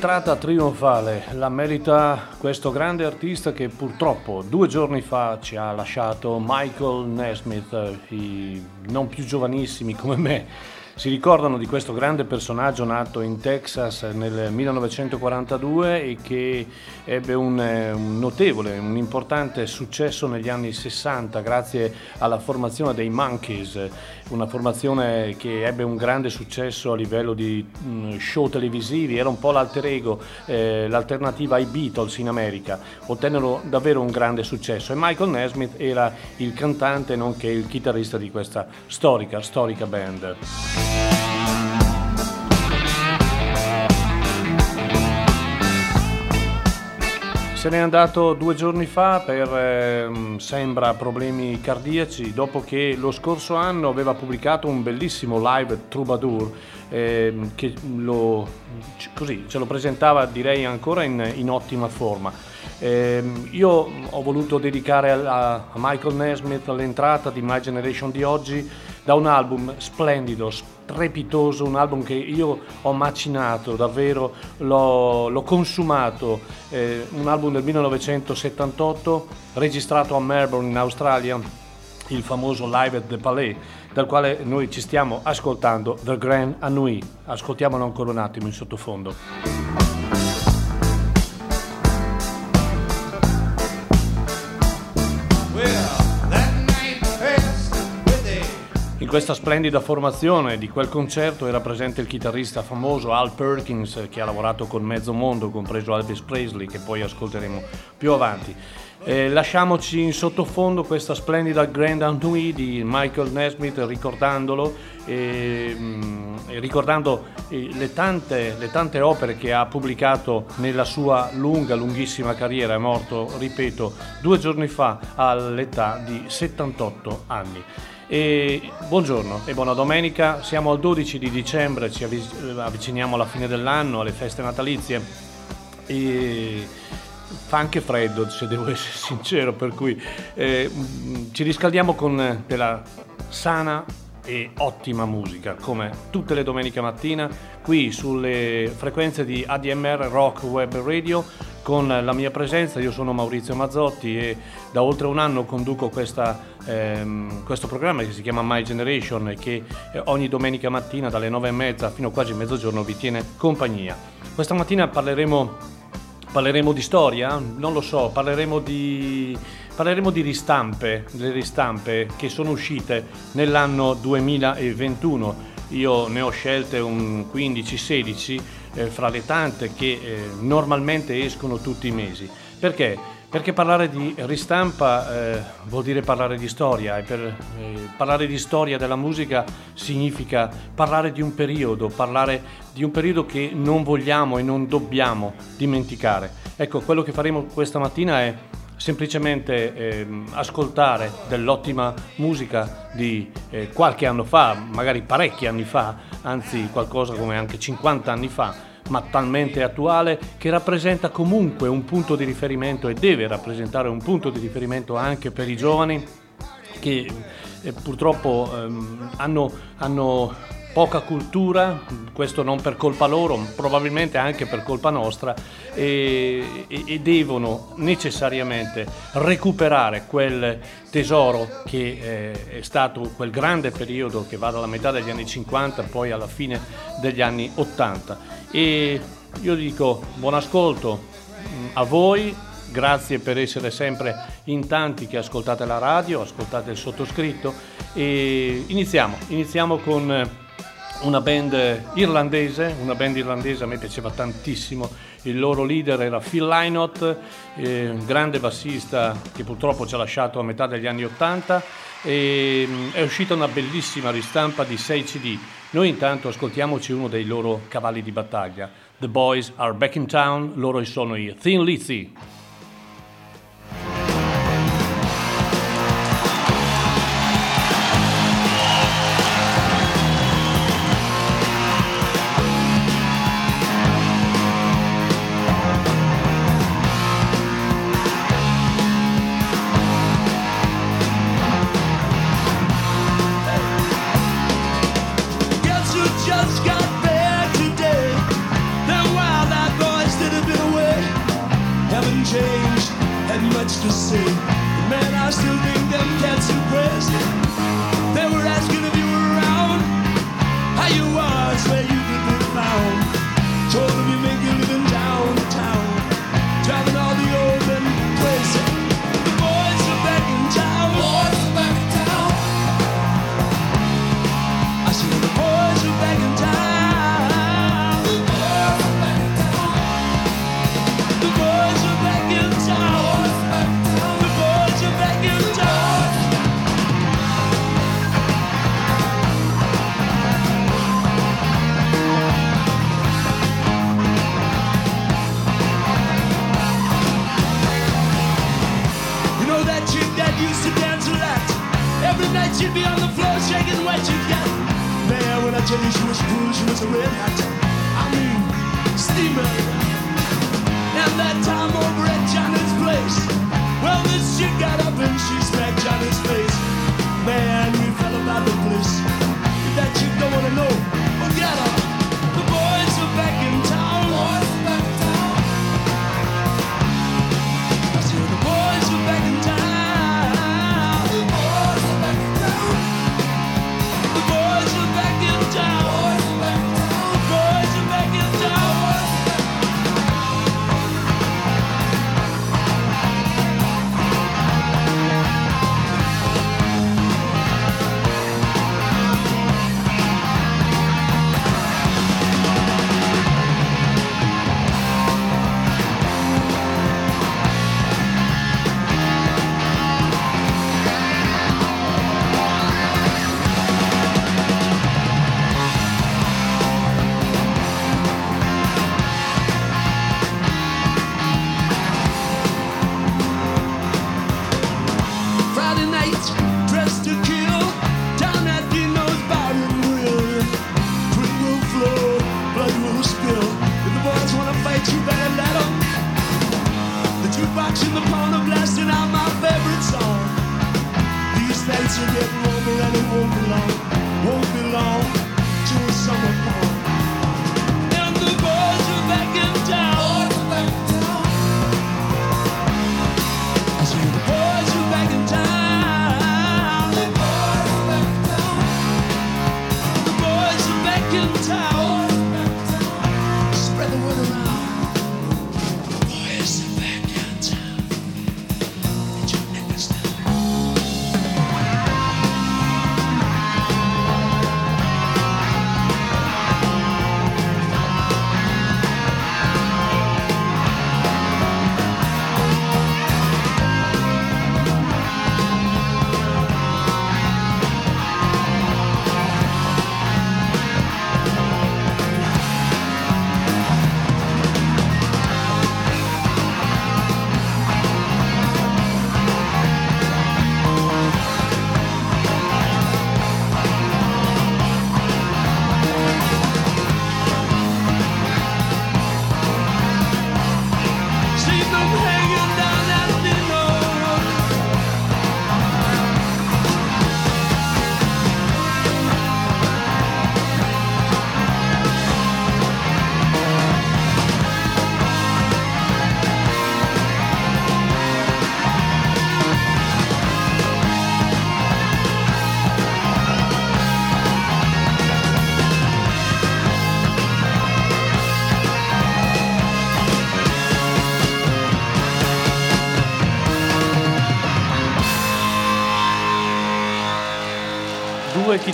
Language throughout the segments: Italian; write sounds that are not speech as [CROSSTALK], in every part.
L'entrata trionfale la merita questo grande artista che purtroppo due giorni fa ci ha lasciato Michael Nesmith, i non più giovanissimi come me. Si ricordano di questo grande personaggio nato in Texas nel 1942 e che ebbe un, eh, un, notevole, un importante successo negli anni 60 grazie alla formazione dei Monkeys, una formazione che ebbe un grande successo a livello di mh, show televisivi, era un po' l'alter ego, eh, l'alternativa ai Beatles in America, ottennero davvero un grande successo e Michael Nesmith era il cantante nonché il chitarrista di questa storica, storica band. Se n'è andato due giorni fa per, eh, sembra, problemi cardiaci, dopo che lo scorso anno aveva pubblicato un bellissimo live Troubadour eh, che lo, così, ce lo presentava direi ancora in, in ottima forma. Eh, io ho voluto dedicare a, a Michael Nesmith l'entrata di My Generation di oggi da un album splendido, strepitoso, un album che io ho macinato, davvero l'ho, l'ho consumato, eh, un album del 1978 registrato a Melbourne in Australia, il famoso Live at the Palais, dal quale noi ci stiamo ascoltando The Grand Annui. Ascoltiamolo ancora un attimo in sottofondo. Questa splendida formazione di quel concerto era presente il chitarrista famoso Al Perkins che ha lavorato con mezzo mondo, compreso Elvis Presley, che poi ascolteremo più avanti. Eh, lasciamoci in sottofondo questa splendida Grand Antui di Michael Nesmith ricordandolo e, mm, e ricordando eh, le, tante, le tante opere che ha pubblicato nella sua lunga, lunghissima carriera. È morto, ripeto, due giorni fa all'età di 78 anni. E buongiorno e buona domenica, siamo al 12 di dicembre, ci avviciniamo alla fine dell'anno, alle feste natalizie e fa anche freddo se devo essere [LAUGHS] sincero, per cui eh, ci riscaldiamo con della sana e ottima musica come tutte le domeniche mattina qui sulle frequenze di ADMR Rock Web Radio con la mia presenza. Io sono Maurizio Mazzotti e da oltre un anno conduco questa, ehm, questo programma che si chiama My Generation e che eh, ogni domenica mattina dalle nove e mezza fino a quasi mezzogiorno vi tiene compagnia. Questa mattina parleremo Parleremo di storia? Non lo so, parleremo di, parleremo di ristampe, delle ristampe che sono uscite nell'anno 2021. Io ne ho scelte un 15-16 eh, fra le tante che eh, normalmente escono tutti i mesi. Perché? Perché parlare di ristampa eh, vuol dire parlare di storia e per eh, parlare di storia della musica significa parlare di un periodo, parlare di un periodo che non vogliamo e non dobbiamo dimenticare. Ecco, quello che faremo questa mattina è semplicemente eh, ascoltare dell'ottima musica di eh, qualche anno fa, magari parecchi anni fa, anzi qualcosa come anche 50 anni fa, ma talmente attuale che rappresenta comunque un punto di riferimento e deve rappresentare un punto di riferimento anche per i giovani che eh, purtroppo ehm, hanno, hanno poca cultura, questo non per colpa loro, probabilmente anche per colpa nostra, e, e, devono necessariamente recuperare quel tesoro che eh, è stato quel grande periodo che va dalla metà degli anni 50 poi alla fine degli anni 80. E io dico buon ascolto mm, a voi, grazie per essere sempre in tanti che ascoltate la radio, ascoltate il sottoscritto. E iniziamo, iniziamo con una band irlandese, una band irlandese a me piaceva tantissimo, il loro leader era Phil Lynott, eh, un grande bassista che purtroppo ci ha lasciato a metà degli anni Ottanta e mm, è uscita una bellissima ristampa di 6 CD. Noi intanto ascoltiamoci uno dei loro cavalli di battaglia. The Boys Are Back in Town, loro sono i Thin Lizzy. What you got, Man, when I tell you she was cool, she was a redhead. I mean, steaming. And that time over at Johnny's place. Well, this shit got up and she smacked Johnny's face. Man, we fell about the place.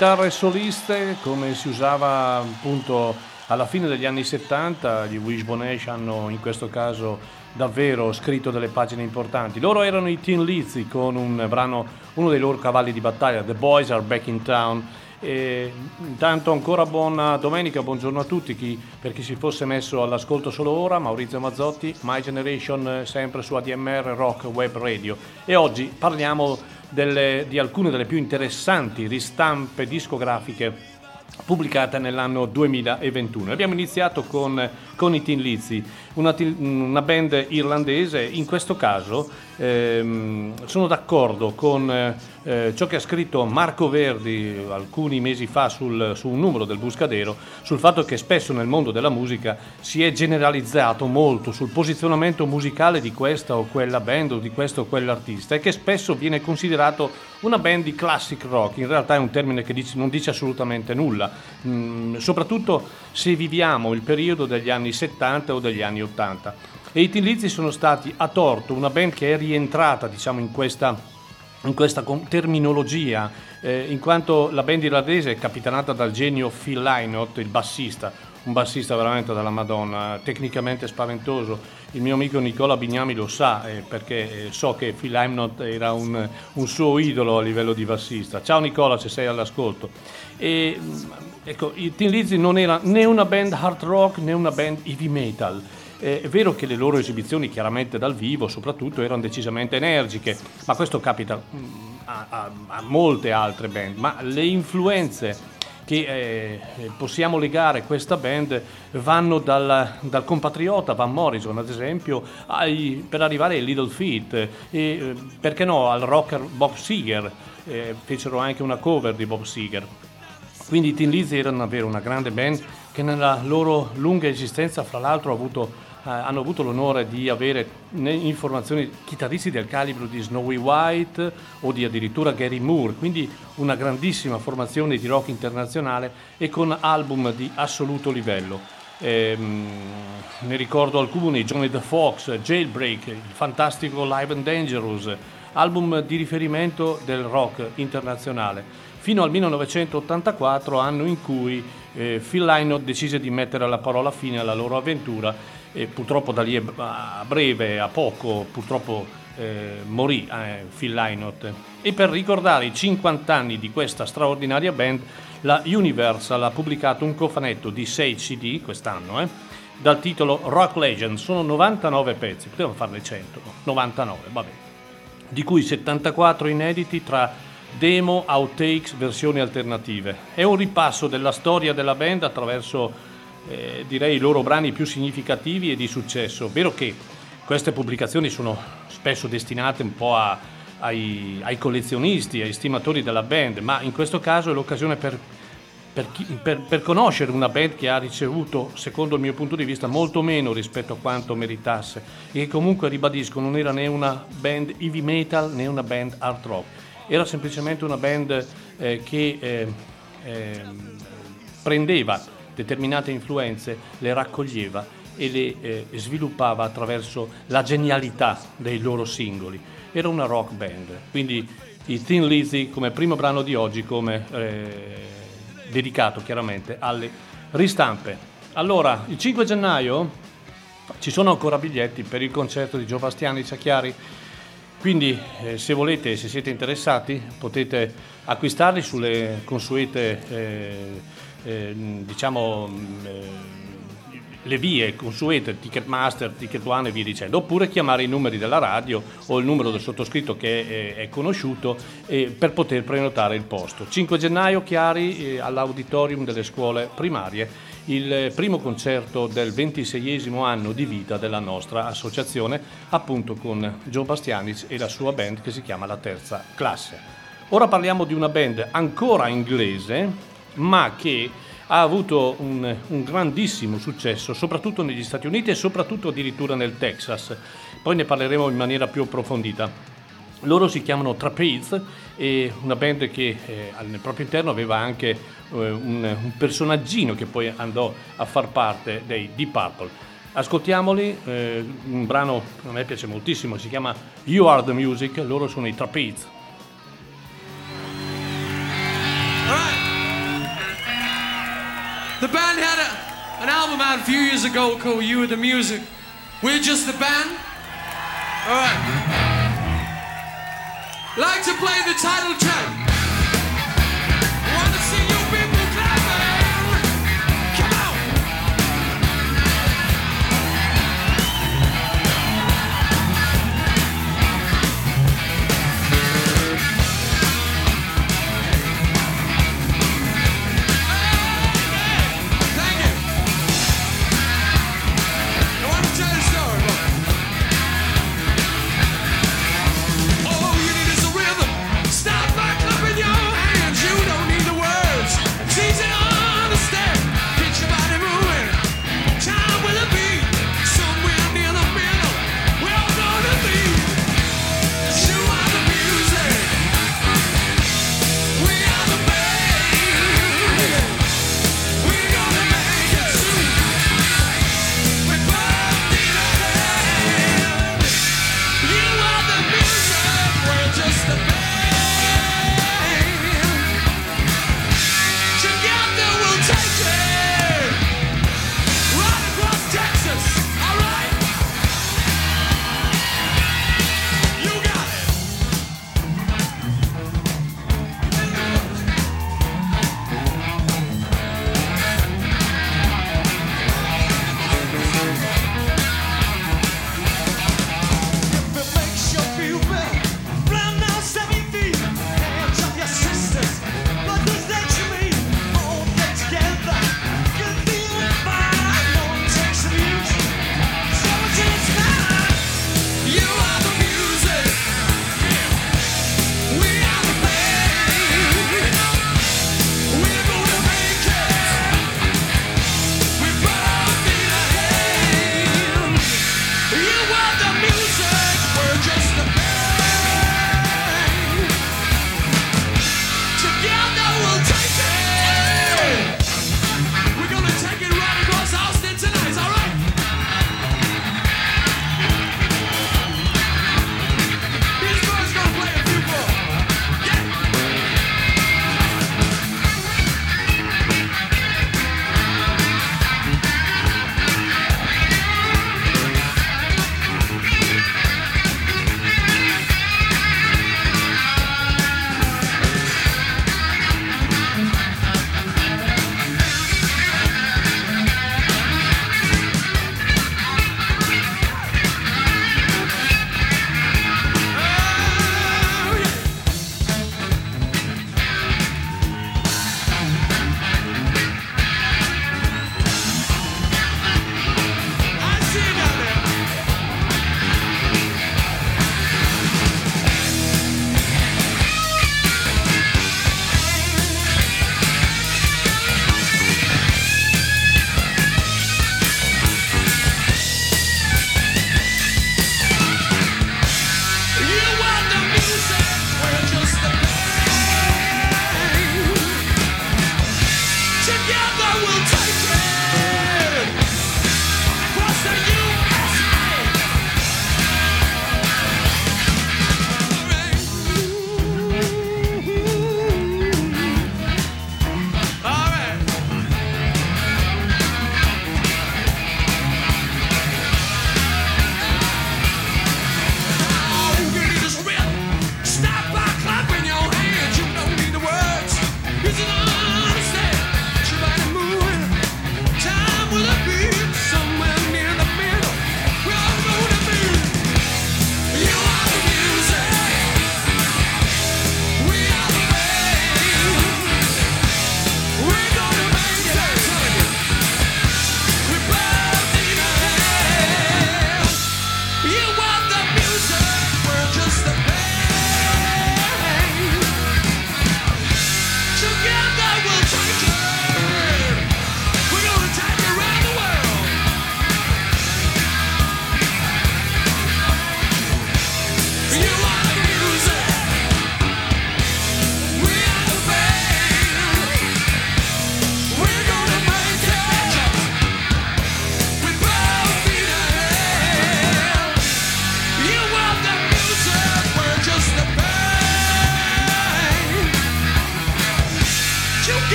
Chitarre soliste come si usava appunto alla fine degli anni 70, gli Wishbone Ash hanno in questo caso davvero scritto delle pagine importanti. Loro erano i Teen Lizzy con un brano, uno dei loro cavalli di battaglia, The Boys Are Back in Town. E intanto ancora buona domenica, buongiorno a tutti, chi, per chi si fosse messo all'ascolto solo ora, Maurizio Mazzotti, My Generation sempre su ADMR Rock Web Radio e oggi parliamo delle, di alcune delle più interessanti ristampe discografiche pubblicate nell'anno 2021. Abbiamo iniziato con, con i Tin Lizzy, una, una, band irlandese, in questo caso ehm, sono d'accordo con eh, ciò che ha scritto Marco Verdi alcuni mesi fa sul, su un numero del Buscadero, sul fatto che spesso nel mondo della musica si è generalizzato molto sul posizionamento musicale di questa o quella band o di questo o quell'artista e che spesso viene considerato una band di classic rock, in realtà è un termine che dice, non dice assolutamente nulla, mm, soprattutto se viviamo il periodo degli anni 70 o degli anni 80. E i Tin sono stati a torto una band che è rientrata diciamo, in questa in questa terminologia, eh, in quanto la band irlandese è capitanata dal genio Phil Lynott, il bassista, un bassista veramente dalla Madonna, tecnicamente spaventoso. Il mio amico Nicola Bignami lo sa eh, perché eh, so che Phil Lynott era un, un, suo idolo a livello di bassista. Ciao Nicola se sei all'ascolto. E, mm, ecco, i Tin Lizzy non era né una band hard rock né una band heavy metal eh, è vero che le loro esibizioni, chiaramente dal vivo soprattutto, erano decisamente energiche, ma questo capita mm, a, a, a molte altre band, ma le influenze che eh, possiamo legare questa band vanno dal, dal, compatriota Van Morrison, ad esempio, ai, per arrivare ai Little Feet e eh, perché no al rocker Bob Seger, eh, fecero anche una cover di Bob Seger. Quindi i Tin Lizzy erano davvero una grande band che nella loro lunga esistenza, fra l'altro, ha avuto eh, hanno avuto l'onore di avere informazioni chitarristi del calibro di Snowy White o di addirittura Gary Moore, quindi una grandissima formazione di rock internazionale e con album di assoluto livello. Eh, ne ricordo alcuni, Johnny the Fox, Jailbreak, il fantastico Live and Dangerous, album di riferimento del rock internazionale, fino al 1984, anno in cui eh, Phil Lynott decise di mettere la parola fine alla loro avventura e purtroppo da lì a breve, a poco, purtroppo eh, morì eh, Phil Lynott. E per ricordare i 50 anni di questa straordinaria band, la Universal ha pubblicato un cofanetto di 6 CD quest'anno, eh, dal titolo Rock Legend. Sono 99 pezzi, potevano farne 100, 99, vabbè, di cui 74 inediti tra demo, outtakes, versioni alternative. È un ripasso della storia della band attraverso eh, direi i loro brani più significativi e di successo. Vero che queste pubblicazioni sono spesso destinate un po' a, ai, ai, collezionisti, ai stimatori della band, ma in questo caso è l'occasione per, per, chi, per, per, conoscere una band che ha ricevuto, secondo il mio punto di vista, molto meno rispetto a quanto meritasse e che comunque, ribadisco, non era né una band heavy metal né una band hard rock, era semplicemente una band eh, che eh, eh, prendeva determinate influenze le raccoglieva e le eh, sviluppava attraverso la genialità dei loro singoli. Era una rock band, quindi i Thin Lizzy come primo brano di oggi, come eh, dedicato chiaramente alle ristampe. Allora, il 5 gennaio ci sono ancora biglietti per il concerto di Gio Bastiani Ciacchiari, quindi eh, se volete, se siete interessati, potete acquistarli sulle consuete eh, eh, diciamo, eh, le vie consuete, Ticketmaster, Ticket One e via dicendo, oppure chiamare i numeri della radio o il numero del sottoscritto che è, è conosciuto eh, per poter prenotare il posto. 5 gennaio, Chiari, eh, all'auditorium delle scuole primarie, il primo concerto del 26 anno di vita della nostra associazione, appunto con Joe Bastianic e la sua band che si chiama La Terza Classe. Ora parliamo di una band ancora inglese, ma che ha avuto un, un, grandissimo successo, soprattutto negli Stati Uniti e soprattutto addirittura nel Texas. Poi ne parleremo in maniera più approfondita. Loro si chiamano Trapeze e una band che eh, nel proprio interno aveva anche eh, un, un, personaggino che poi andò a far parte dei Deep Purple. Ascoltiamoli, eh, un brano che a me piace moltissimo, si chiama You Are the Music, loro sono i Trapeze. The band had a, an album out a few years ago called You Are the Music. We're just the band. Alright. Like to play the title track.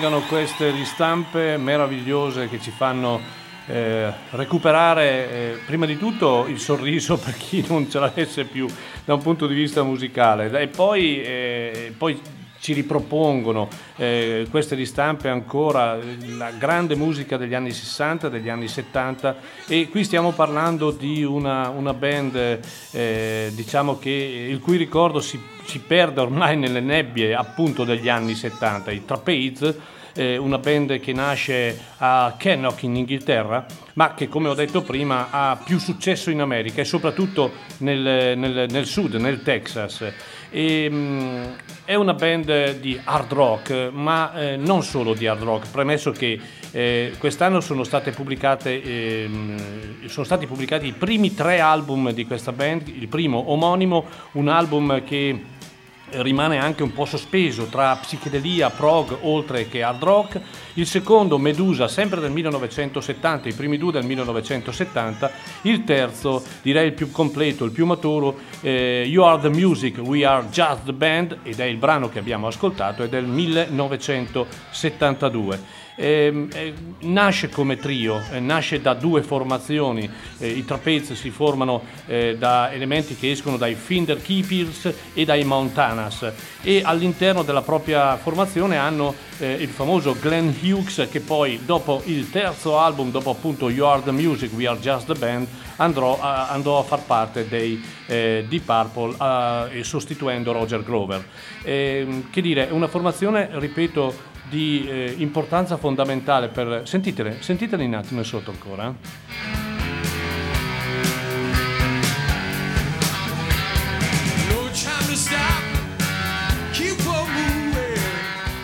Benvengano queste ristampe meravigliose che ci fanno eh, recuperare eh, prima di tutto il sorriso [LAUGHS] per chi non ce l'avesse più da un punto di vista musicale. E poi, eh, poi ci ripropongono eh, queste ristampe ancora la grande musica degli anni 60, degli anni 70 e qui stiamo parlando di una, una band eh, diciamo che il cui ricordo si, si perde ormai nelle nebbie appunto degli anni 70, i Trapeze eh, una band che nasce a Kennock in Inghilterra, ma che come ho detto prima ha più successo in America e soprattutto nel, nel- nel sud, nel Texas. E, mh, è una band di hard rock, ma eh, non solo di hard rock, premesso che eh, quest'anno sono, ehm, sono stati pubblicati i primi tre album di questa band, il primo omonimo, un album che rimane anche un po' sospeso tra psichedelia, prog, oltre che hard rock. Il secondo, Medusa, sempre del 1970, i primi due del 1970. Il terzo, direi il più completo, il più maturo, eh, You Are the Music, We Are Just the Band, ed è il brano che abbiamo ascoltato, è del 1972. Ehm, eh, nasce come trio, eh, nasce da due formazioni, eh, i trapezi si formano eh, da elementi che escono dai Finder Keepers e dai Montanas e all'interno della propria formazione hanno eh, il famoso Glenn Hughes che poi dopo il terzo album, dopo appunto You Are The Music, We Are Just The Band, andrò a, andò a far parte dei eh, Deep Purple eh, sostituendo Roger Grover. Ehm, che dire, è una formazione, ripeto, di eh, importanza fondamentale per... Sentitele, sentitele un attimo sotto ancora.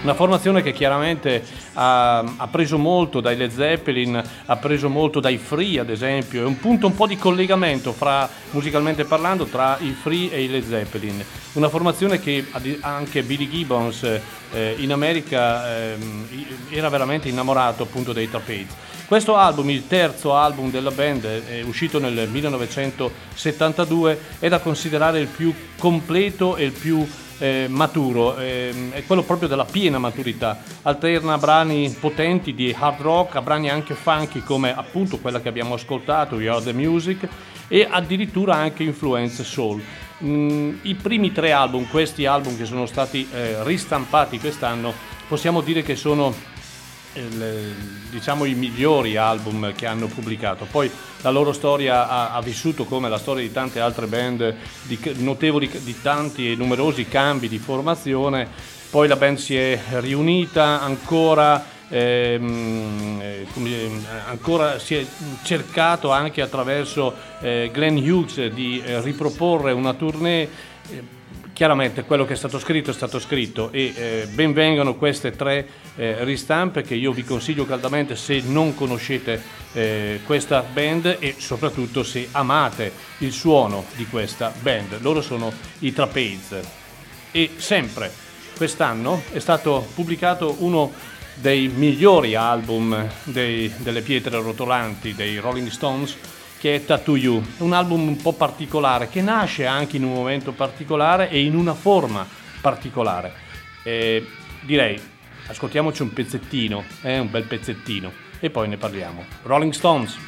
Una formazione che chiaramente ha, ha preso molto dai Led Zeppelin, ha preso molto dai Free ad esempio, è un punto un po' di collegamento fra, musicalmente parlando, tra i Free e i Led Zeppelin. Una formazione che anche Billy Gibbons eh, in America ehm, era veramente innamorato appunto dei Trapeze. Questo album, il terzo album della band, è uscito nel 1972, è da considerare il più completo e il più eh, maturo, ehm, è quello proprio della piena maturità. Alterna brani potenti di hard rock a brani anche funky come appunto quella che abbiamo ascoltato, You Are The Music, e addirittura anche influenze soul. Mm, I primi tre album, questi album che sono stati eh, ristampati quest'anno, possiamo dire che sono il- diciamo i migliori album che hanno pubblicato. Poi la loro storia ha, ha vissuto come la storia di tante altre band, di notevoli, di tanti e numerosi cambi di formazione. Poi la band si è riunita ancora. ehm, eh, ancora si è cercato anche attraverso eh, Glenn Hughes di eh, riproporre una tournée eh, Chiaramente quello che è stato scritto è stato scritto e eh, benvengano queste tre eh, ristampe che io vi consiglio caldamente se non conoscete eh, questa band e soprattutto se amate il suono di questa band. Loro sono i Trapeze e sempre quest'anno è stato pubblicato uno dei migliori album dei- delle pietre rotolanti dei Rolling Stones che è Tattoo You, un album un po' particolare che nasce anche in un momento particolare e in una forma particolare. Eh, direi, ascoltiamoci un pezzettino, eh, un bel pezzettino e poi ne parliamo. Rolling Stones.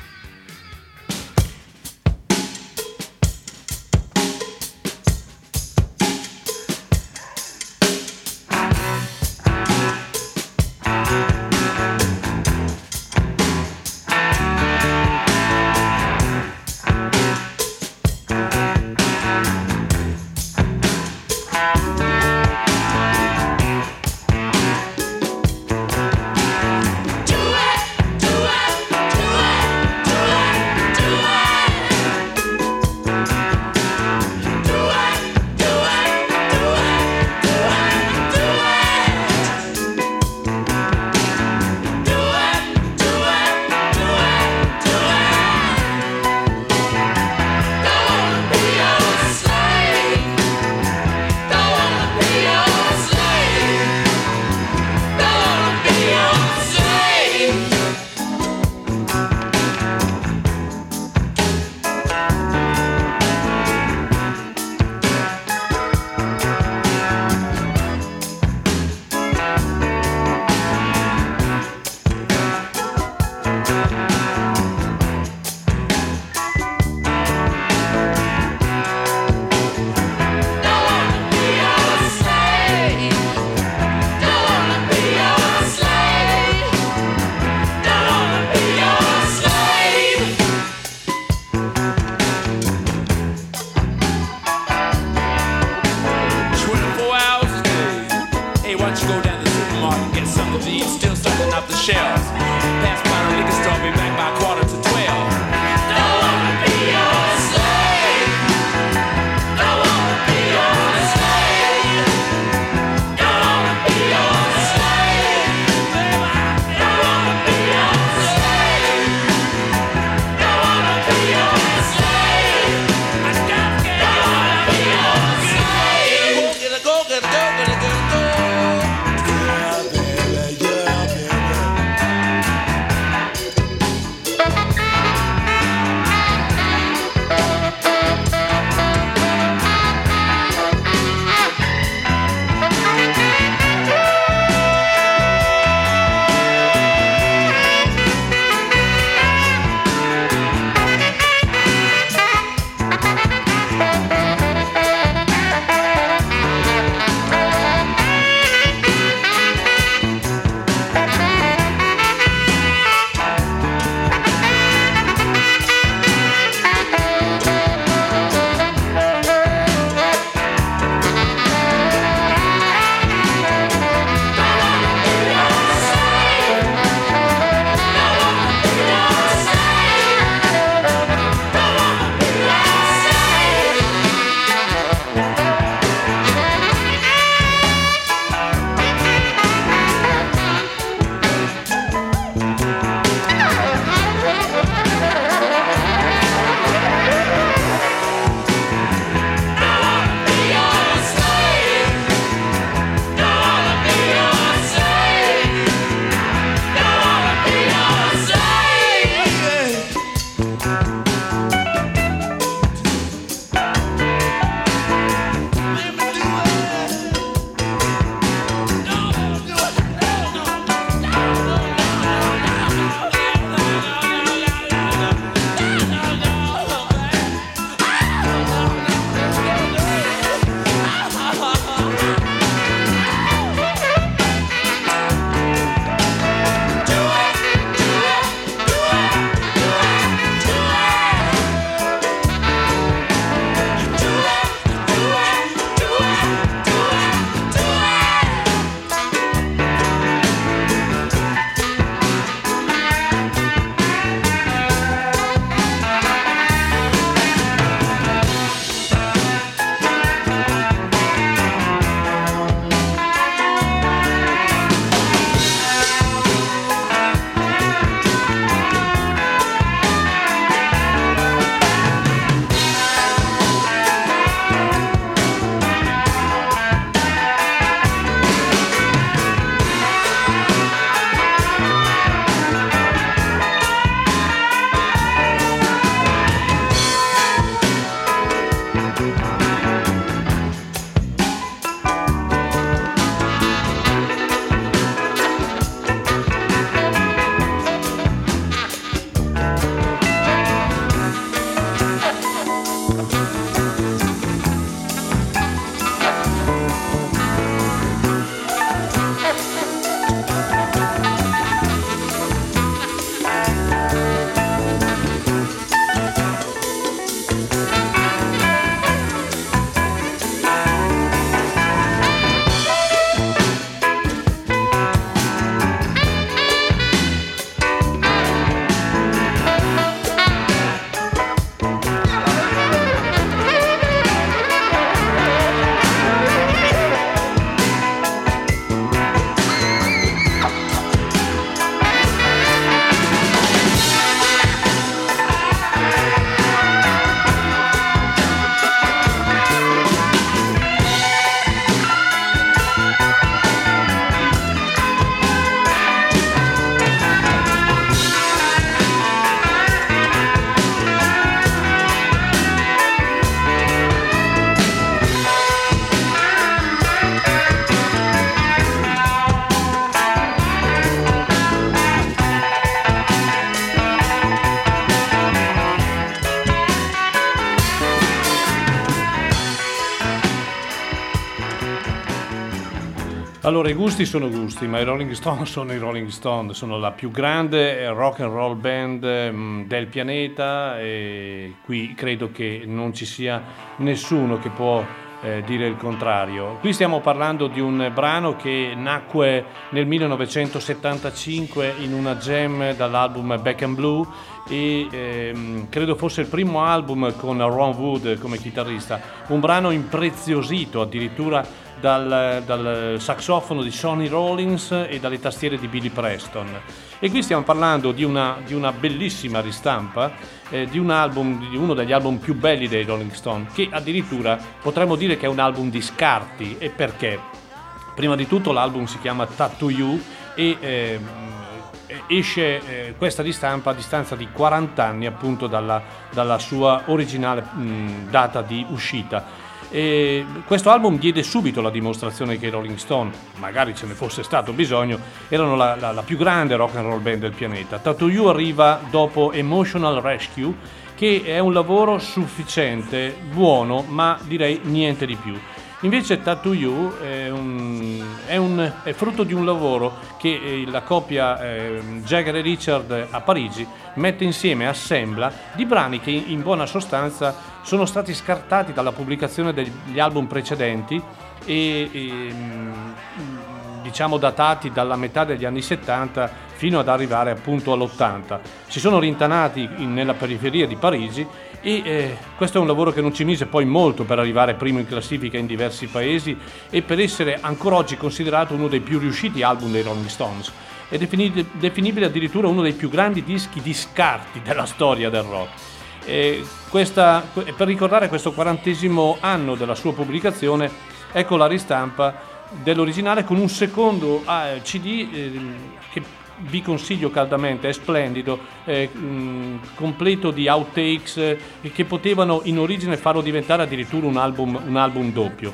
Allora, i gusti sono gusti, ma i Rolling Stone [LAUGHS] sono i Rolling Stone, sono la più grande rock and roll band mm, del pianeta e qui credo che non ci sia nessuno che può eh, dire il contrario. Qui stiamo parlando di un brano che nacque nel 1975 in una jam dall'album Back and Blue e ehm, credo fosse il primo album con Ron Wood come chitarrista, un brano impreziosito addirittura dal, dal saxofono di Sonny Rollins e dalle tastiere di Billy Preston. E qui stiamo parlando di una, di una bellissima ristampa eh, di un album, di uno degli album più belli dei Rolling Stone, che addirittura potremmo dire che è un album di scarti. E perché? Prima di tutto l'album si chiama Tattoo You e ehm, esce eh, questa ristampa a distanza di 40 anni appunto dalla, dalla sua originale mh, data di uscita. E questo album diede subito la dimostrazione che i Rolling Stone, magari ce ne fosse stato bisogno, erano la, la- la più grande rock and roll band del pianeta. Tattoo You arriva dopo Emotional Rescue, che è un lavoro sufficiente, buono, ma direi niente di più. Invece Tattoo You è, un- è un- è frutto di un lavoro che eh, la coppia eh, Jagger e Richard a Parigi mette insieme, assembla, di brani che in buona sostanza sono stati scartati dalla pubblicazione degli album precedenti e, e, mm, diciamo datati dalla metà degli anni 70 fino ad arrivare appunto all'80. Si sono rintanati in- nella periferia di Parigi e eh, questo è un lavoro che non ci mise poi molto per arrivare primo in classifica in diversi paesi e per essere ancora oggi considerato uno dei più riusciti album dei Rolling Stones. È defini- definibile addirittura uno dei più grandi dischi di scarti della storia del rock. Questa- que- per ricordare questo quarantesimo anno della sua pubblicazione, ecco la ristampa dell'originale con un secondo eh, CD che vi consiglio caldamente, è splendido, è, completo di outtakes eh, che potevano in origine farlo diventare addirittura un album, un album doppio.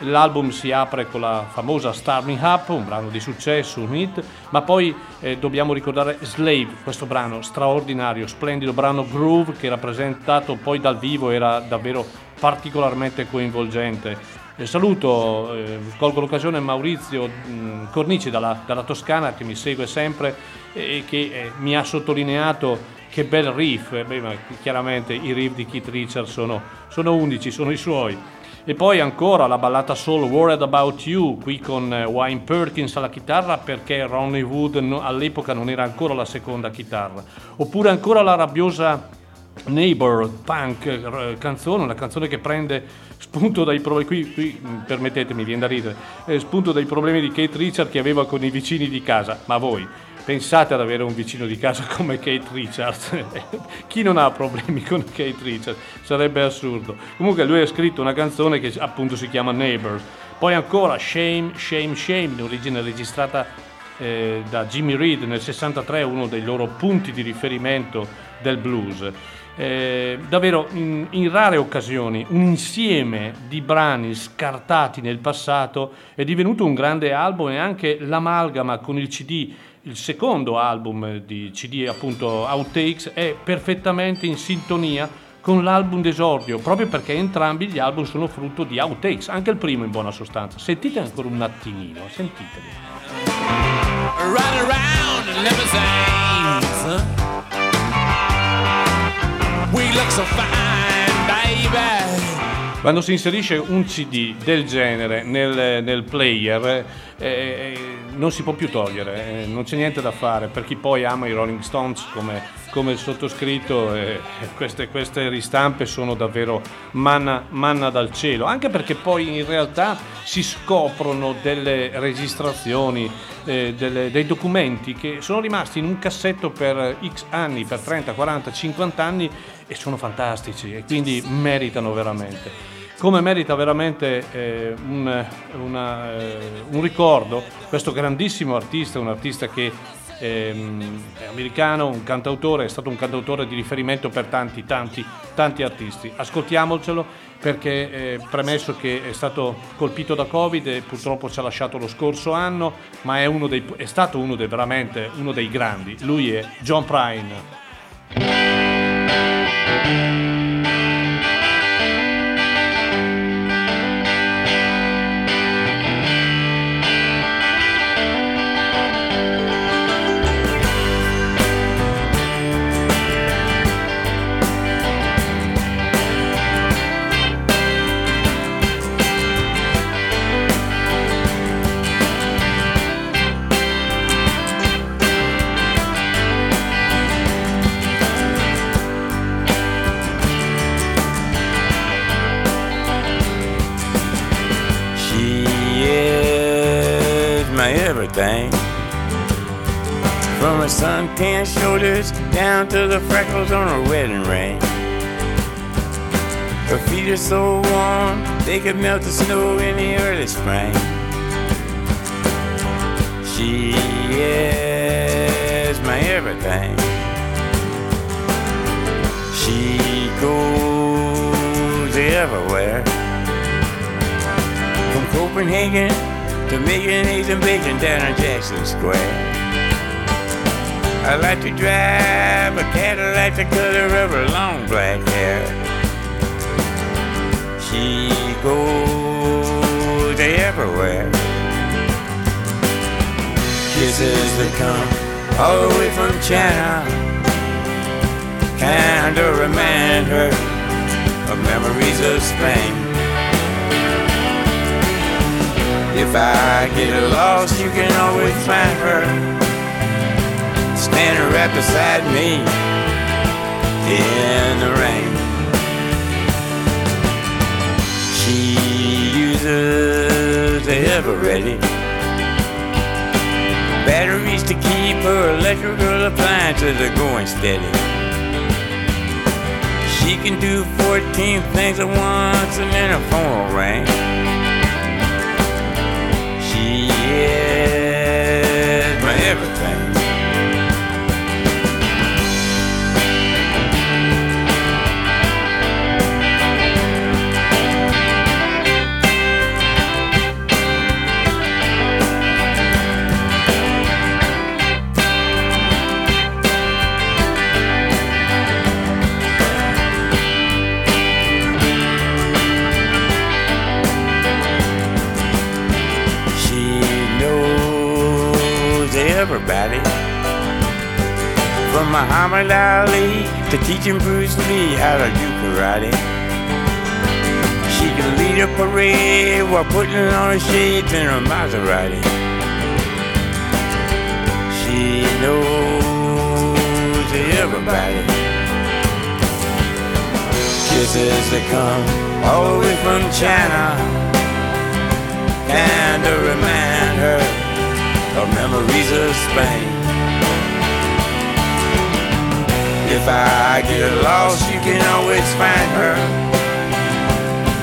L'album si apre con la famosa Starting Up, un brano di successo, un hit, ma poi eh, dobbiamo ricordare Slave, questo brano straordinario, splendido brano groove che rappresentato poi dal vivo era davvero particolarmente coinvolgente. Eh, saluto, eh, colgo l'occasione Maurizio mh, Cornici dalla, dalla Toscana che mi segue sempre e che eh, mi ha sottolineato che bel riff, eh, beh, chiaramente i riff di Keith Richards sono, sono unici, sono i suoi. E poi ancora la ballata soul Worried About You, qui con Wayne Perkins alla chitarra perché Ronnie Wood all'epoca non era ancora la seconda chitarra. Oppure ancora la rabbiosa Neighbor Punk canzone, una canzone che prende spunto dai problemi, qui, qui mh, permettetemi, viene da ridere, eh, spunto dai problemi di Kate Richard che aveva con i vicini di casa, ma voi pensate ad avere un vicino di casa [LAUGHS] come Kate Richards? [LAUGHS] Chi non ha problemi con Kate Richards? Sarebbe assurdo. Comunque lui ha scritto una canzone che appunto si chiama Neighbors, poi ancora Shame, Shame, Shame, in origine registrata eh, da Jimmy Reed nel 63, uno dei loro punti di riferimento del blues. Eh, davvero in, in rare occasioni un insieme di brani scartati nel passato è divenuto un grande album e anche l'amalgama con il CD, il secondo album di CD appunto Outtakes è perfettamente in sintonia con l'album d'esordio, proprio perché entrambi gli album sono frutto di outtakes, anche il primo in buona sostanza. Sentite ancora un attimino, sentiteli. Ride Quando si inserisce un CD del genere nel, nel player eh, non si può più togliere, eh, non c'è niente da fare. Per chi poi ama i Rolling Stones come, come il sottoscritto, eh, queste, queste ristampe sono davvero manna, manna dal cielo, anche perché poi in realtà si scoprono delle registrazioni, eh, delle- dei documenti che sono rimasti in un cassetto per X anni, per 30, 40, 50 anni e sono fantastici e quindi meritano veramente. Come merita veramente eh, un, una, eh, un ricordo questo grandissimo artista, un artista che ehm, è americano, un cantautore, è stato un cantautore di riferimento per tanti, tanti, tanti artisti. Ascoltiamocelo perché eh, premesso che è stato colpito da Covid e purtroppo ci ha lasciato lo scorso anno, ma è, uno dei, è stato uno dei, veramente uno dei grandi. Lui è John Prine. Sun-tanned shoulders down to the freckles on her wedding ring. Her feet are so warm they could melt the snow in the early spring. She is my everything. She goes everywhere. From Copenhagen to making eggs and bacon down on Jackson Square. I like to drive a Cadillac the color of her long black hair. She goes everywhere. Kisses that come all the way from China kinda remind her of memories of Spain. If I get lost, you can always find her standing right beside me in the rain. She uses the ever ready batteries to keep her electrical appliances going steady. She can do 14 things at once and then her phone will ring. Muhammad Ali to teaching Bruce Lee how to do karate. She can lead a parade while putting on her shades in her Maserati. She knows everybody. Kisses that come all the way from China and to remind her of memories of Spain. If I get lost, you can always find her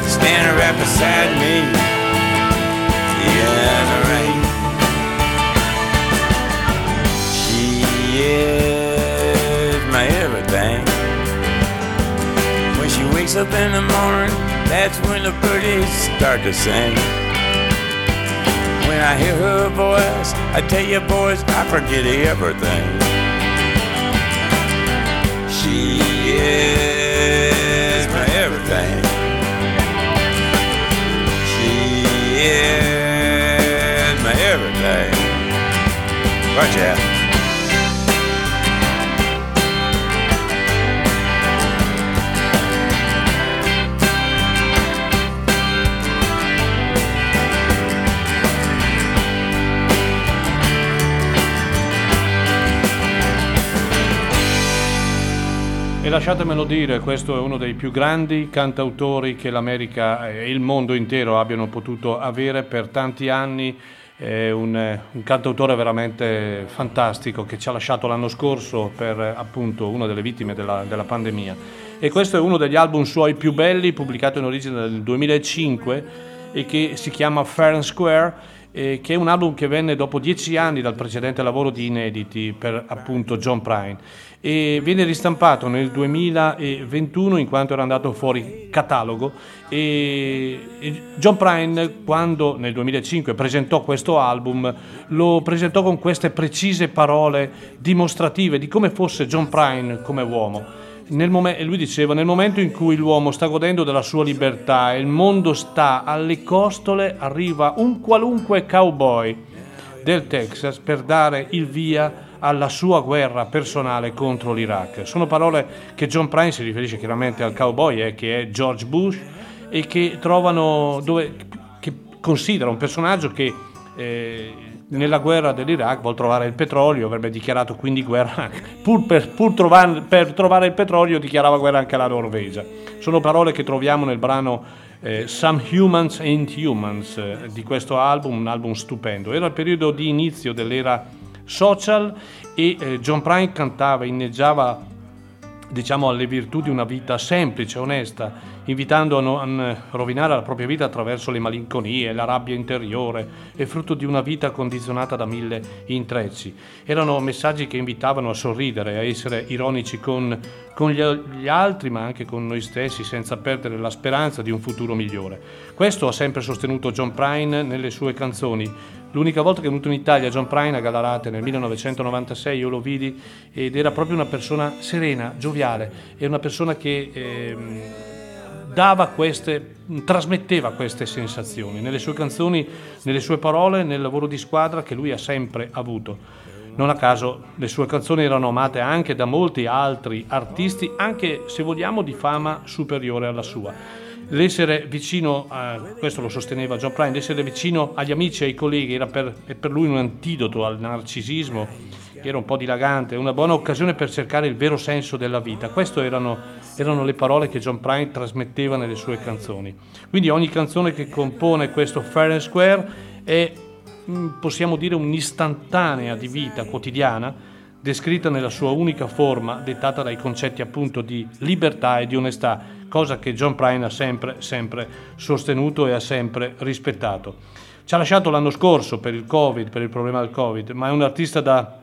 standing right beside me in the rain. She is my everything. When she wakes up in the morning, that's when the birdies start to sing. When I hear her voice, I tell you boys, I forget everything. She is my everything. She is my everything. Watch out. Lasciatemelo dire, questo è uno dei più grandi cantautori che l'America e il mondo intero abbiano potuto avere per tanti anni. È un, un cantautore veramente fantastico che ci ha lasciato l'anno scorso per appunto una delle vittime della, della pandemia. E questo è uno degli album suoi più belli, pubblicato in origine nel 2005 e che si chiama Fair and Square eh, che è un album che venne dopo dieci anni dal precedente lavoro di inediti per appunto John Prine. E viene ristampato nel 2021 in quanto era andato fuori catalogo. E John Prine quando nel 2005 presentò questo album lo presentò con queste precise parole dimostrative di come fosse John Prine come uomo e lui diceva nel momento in cui l'uomo sta godendo della sua libertà e il mondo sta alle costole arriva un qualunque cowboy del Texas per dare il via alla sua guerra personale contro l'Iraq. Sono parole che John Prine si riferisce chiaramente al cowboy eh, che è George Bush e che trovano dove che considera un personaggio che eh, nella guerra dell'Iraq vuol trovare il petrolio, avrebbe dichiarato quindi guerra, pur, per, pur trovar- per trovare il petrolio dichiarava guerra anche alla Norvegia. Sono parole che troviamo nel brano eh, Some Humans Ain't Humans eh, di questo album, un album stupendo. Era il periodo di inizio dell'era social e eh, John Prine cantava, inneggiava diciamo alle virtù di una vita semplice, onesta, invitando a non rovinare la propria vita attraverso le malinconie, la rabbia interiore e frutto di una vita condizionata da mille intrecci. Erano messaggi che invitavano a sorridere, a essere ironici con, con gli, altri, ma anche con noi stessi, senza perdere la speranza di un futuro migliore. Questo ha sempre sostenuto John Prine nelle sue canzoni, L'unica volta che è venuto in Italia John Prine a Galarate nel 1996 io lo vidi ed era proprio una persona serena, gioviale, è una persona che ehm, dava queste, trasmetteva queste sensazioni nelle sue canzoni, nelle sue parole, nel lavoro di squadra che lui ha sempre avuto. Non a caso le sue canzoni erano amate anche da molti altri artisti, anche se vogliamo di fama superiore alla sua l'essere vicino, a, questo lo sosteneva John Prine, l'essere vicino agli amici e ai colleghi era per, per lui un antidoto al narcisismo, che era un po' dilagante, una buona occasione per cercare il vero senso della vita. Queste erano, erano le parole che John Prine trasmetteva nelle sue canzoni. Quindi ogni canzone che compone questo Fair and Square è, mm, possiamo dire, un'istantanea di vita quotidiana, descritta nella sua unica forma, dettata dai concetti appunto di libertà e di onestà, cosa che John Prine ha sempre, sempre sostenuto e ha sempre rispettato. Ci ha lasciato l'anno scorso per il Covid, per il problema del Covid, ma è un artista da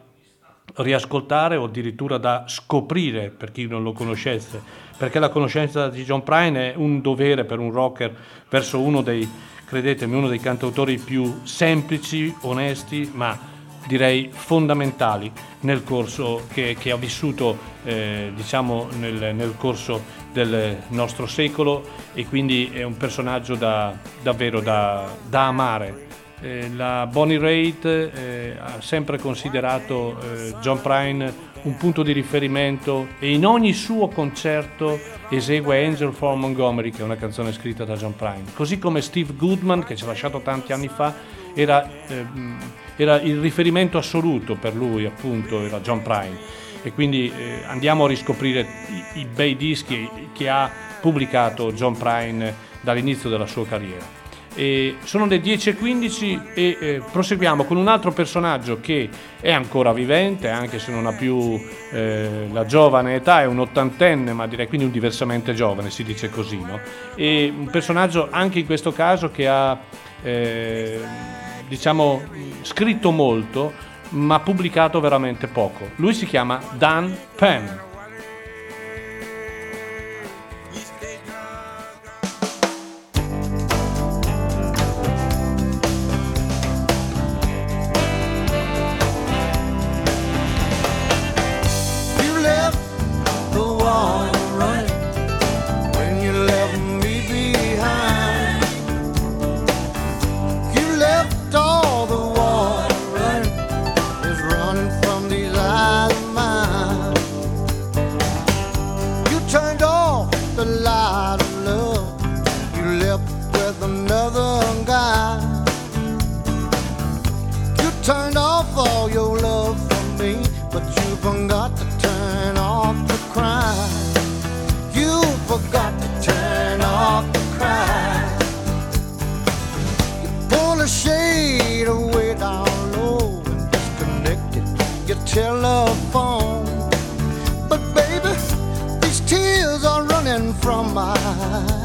riascoltare o addirittura da scoprire per chi non lo conoscesse, perché la conoscenza di John Prine è un dovere per un rocker verso uno dei, credetemi, uno dei cantautori più semplici, onesti, ma direi fondamentali nel corso che, che ha vissuto eh, diciamo nel, nel, corso del nostro secolo e quindi è un personaggio da, davvero da, da amare. Eh, la Bonnie Raitt eh, ha sempre considerato eh, John Prine un punto di riferimento e in ogni suo concerto esegue Angel for Montgomery che è una canzone scritta da John Prine così come Steve Goodman che ci ha lasciato tanti anni fa era ehm, era il riferimento assoluto per lui, appunto, era John Prine. E quindi eh, andiamo a riscoprire i, i bei dischi che ha pubblicato John Prine dall'inizio della sua carriera. E sono le 10.15 e eh, proseguiamo con un altro personaggio che è ancora vivente, anche se non ha più eh, la giovane età, è un ottantenne, ma direi quindi un diversamente giovane, si dice così, no? E un personaggio anche in questo caso che ha eh, diciamo, scritto molto, ma pubblicato veramente poco. Lui si chiama Dan Penn. Telephone. But baby, these tears are running from my eyes.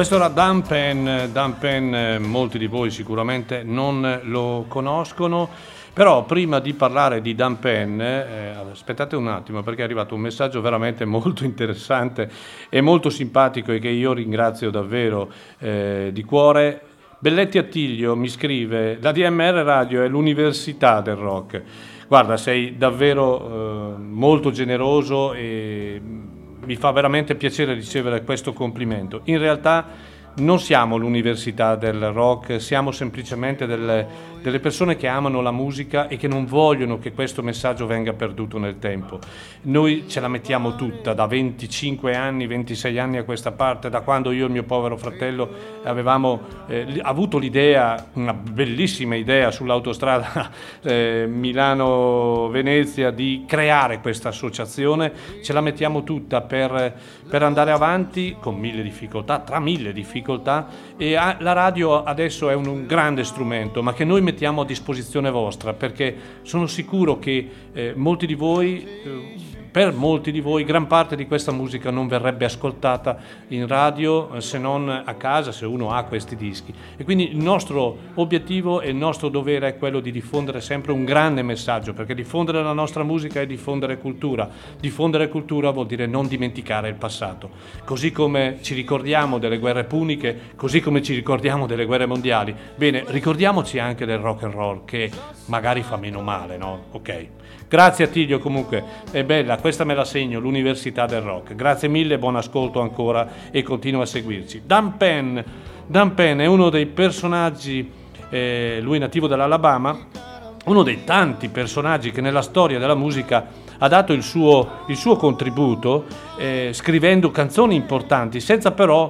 Questo era Dumpen eh, molti di voi sicuramente non lo conoscono, però prima di parlare di Dumpen, eh, aspettate un attimo perché è arrivato un messaggio veramente molto interessante e molto simpatico e che io ringrazio davvero eh, di cuore. Belletti Attilio mi scrive, la DMR Radio è l'università del rock. Guarda, sei davvero eh, molto generoso e mi fa veramente piacere ricevere questo complimento. In realtà non siamo l'università del rock, siamo semplicemente delle, delle persone che amano la musica e che non vogliono che questo messaggio venga perduto nel tempo. Noi ce la mettiamo tutta, da 25 anni, 26 anni a questa parte, da quando io e mio povero fratello avevamo eh, avuto l'idea, una bellissima idea sull'autostrada [LAUGHS] eh, Milano-Venezia di creare questa associazione, ce la mettiamo tutta per, per andare avanti con mille difficoltà, tra mille difficoltà e a- la radio adesso è un, un grande strumento, ma che noi mettiamo a disposizione vostra perché sono sicuro che eh, molti di voi... eh, per molti di voi gran parte di questa musica non verrebbe ascoltata in radio eh, se non a casa se uno ha questi dischi. E quindi il nostro obiettivo e il nostro dovere è quello di diffondere sempre un grande messaggio perché diffondere la nostra musica è diffondere cultura. Diffondere cultura vuol dire non dimenticare il passato. Così come ci ricordiamo delle guerre puniche così come ci ricordiamo delle guerre mondiali. Bene ricordiamoci anche del rock and roll che magari fa meno male no? Ok Grazie Attilio comunque, è bella, questa me la segno, l'Università del Rock. Grazie mille, buon ascolto ancora e continua a seguirci. Dan Penn, Dan Penn è uno dei personaggi, eh, lui nativo dell'Alabama, uno dei tanti personaggi che nella storia della musica ha dato il suo, il suo contributo eh, scrivendo canzoni importanti senza però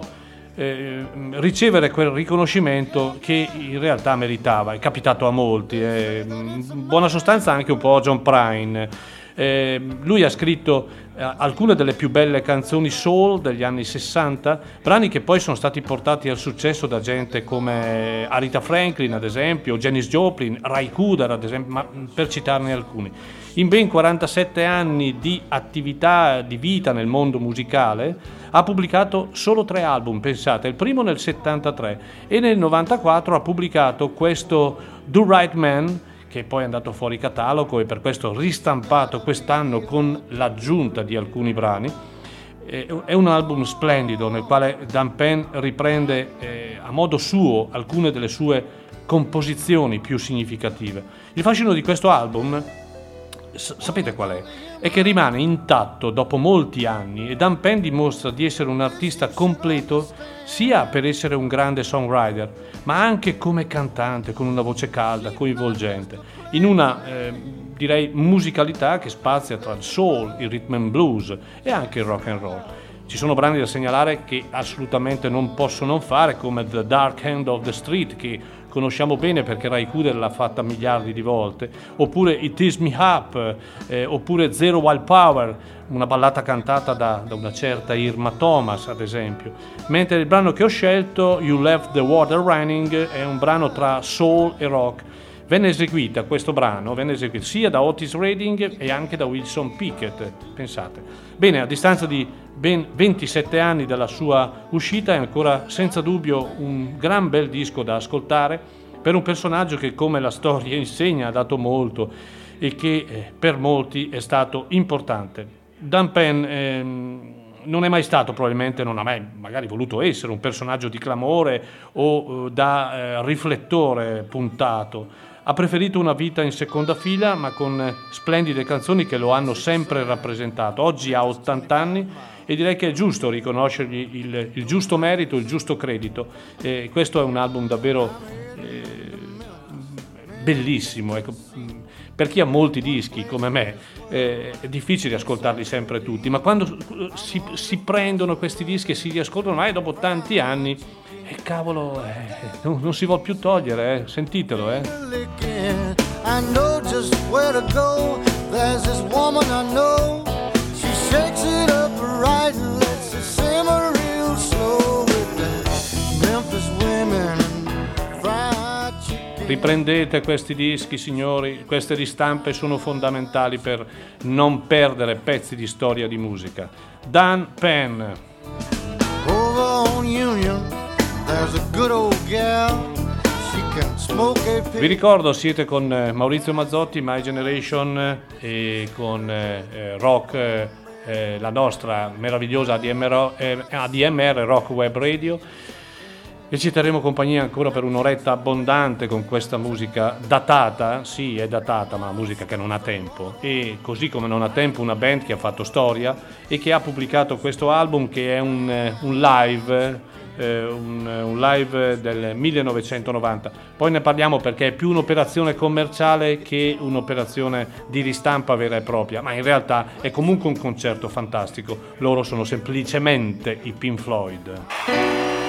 eh, ricevere quel riconoscimento che in realtà meritava. È capitato a molti, eh, in buona sostanza anche un po' John Prine. Eh, lui ha scritto eh, alcune delle più belle canzoni soul degli anni 60, brani che poi sono stati portati al successo da gente come Arita Franklin, ad esempio, Janis Joplin, Ray Cooder, ad esempio, ma per citarne alcuni. In ben 47 anni di attività di vita nel mondo musicale, ha pubblicato solo tre album, pensate, il primo nel 73 e nel 94 ha pubblicato questo Do Right Man che poi è andato fuori catalogo e per questo ristampato quest'anno con l'aggiunta di alcuni brani. Eh, È un album splendido nel quale Dan Penn riprende eh, a modo suo alcune delle sue composizioni più significative. Il fascino di questo album sapete qual è? È che rimane intatto dopo molti anni e Dan Penn dimostra di essere un artista completo sia per essere un grande songwriter, ma anche come cantante, con una voce calda, coinvolgente, in una eh, direi musicalità che spazia tra il soul, il rhythm and blues e anche il rock and roll. Ci sono brani da segnalare che assolutamente non posso non fare, come The Dark Hand of the Street, che conosciamo bene perché Ray Cooder l'ha fatta miliardi di volte, oppure It Is Me Up, eh, oppure Zero Wild Power, una ballata cantata da, da una certa Irma Thomas, ad esempio. Mentre il brano che ho scelto, You Left the Water Running, è un brano tra soul e rock. Venne eseguita questo brano, venne eseguita sia da Otis Redding e anche da Wilson Pickett, pensate. Bene, a distanza di ben 27 anni dalla sua uscita è ancora senza dubbio un gran bel disco da ascoltare per un personaggio che come la storia [LAUGHS] insegna ha dato molto e che eh, per molti è stato importante. Dan Penn ehm, non è mai stato, probabilmente non ha mai magari voluto essere un personaggio di clamore o eh, da eh, riflettore puntato. Ha preferito una vita in seconda fila, ma con eh, splendide canzoni che lo hanno sempre rappresentato. Oggi ha 80 anni e direi che è giusto riconoscergli il, il giusto merito, il giusto credito. E questo è un album davvero eh, bellissimo. Ecco. Per chi ha molti dischi come me eh, è difficile ascoltarli sempre tutti, ma quando eh, si, si prendono questi dischi e si riascoltano mai dopo tanti anni, e cavolo, eh, non, non, si vuole più togliere, eh. sentitelo. Eh. I know just where to go. There's this woman I know. She shakes it up right and lets it simmer real slow with the Memphis women. Riprendete questi dischi, signori, queste ristampe sono fondamentali per non perdere pezzi di storia di musica. Dan Penn. Over on Union. Vi ricordo, siete con eh, Maurizio Mazzotti, My Generation eh, e con eh, eh, Rock, eh, la nostra meravigliosa ADMR, eh, ADMR Rock Web Radio. E ci terremo compagnia ancora per un'oretta abbondante con questa musica datata, sì è datata ma musica che non ha tempo e così come non ha tempo una band che ha fatto storia e che ha pubblicato questo album che è un, un live, eh, un, un live del 1990. Poi ne parliamo perché è più un'operazione commerciale che un'operazione di ristampa vera e propria, ma in realtà è comunque un concerto fantastico. Loro sono semplicemente i Pink Floyd.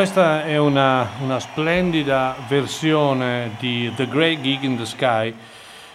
Questa è una, una splendida versione di The Great Gig in the Sky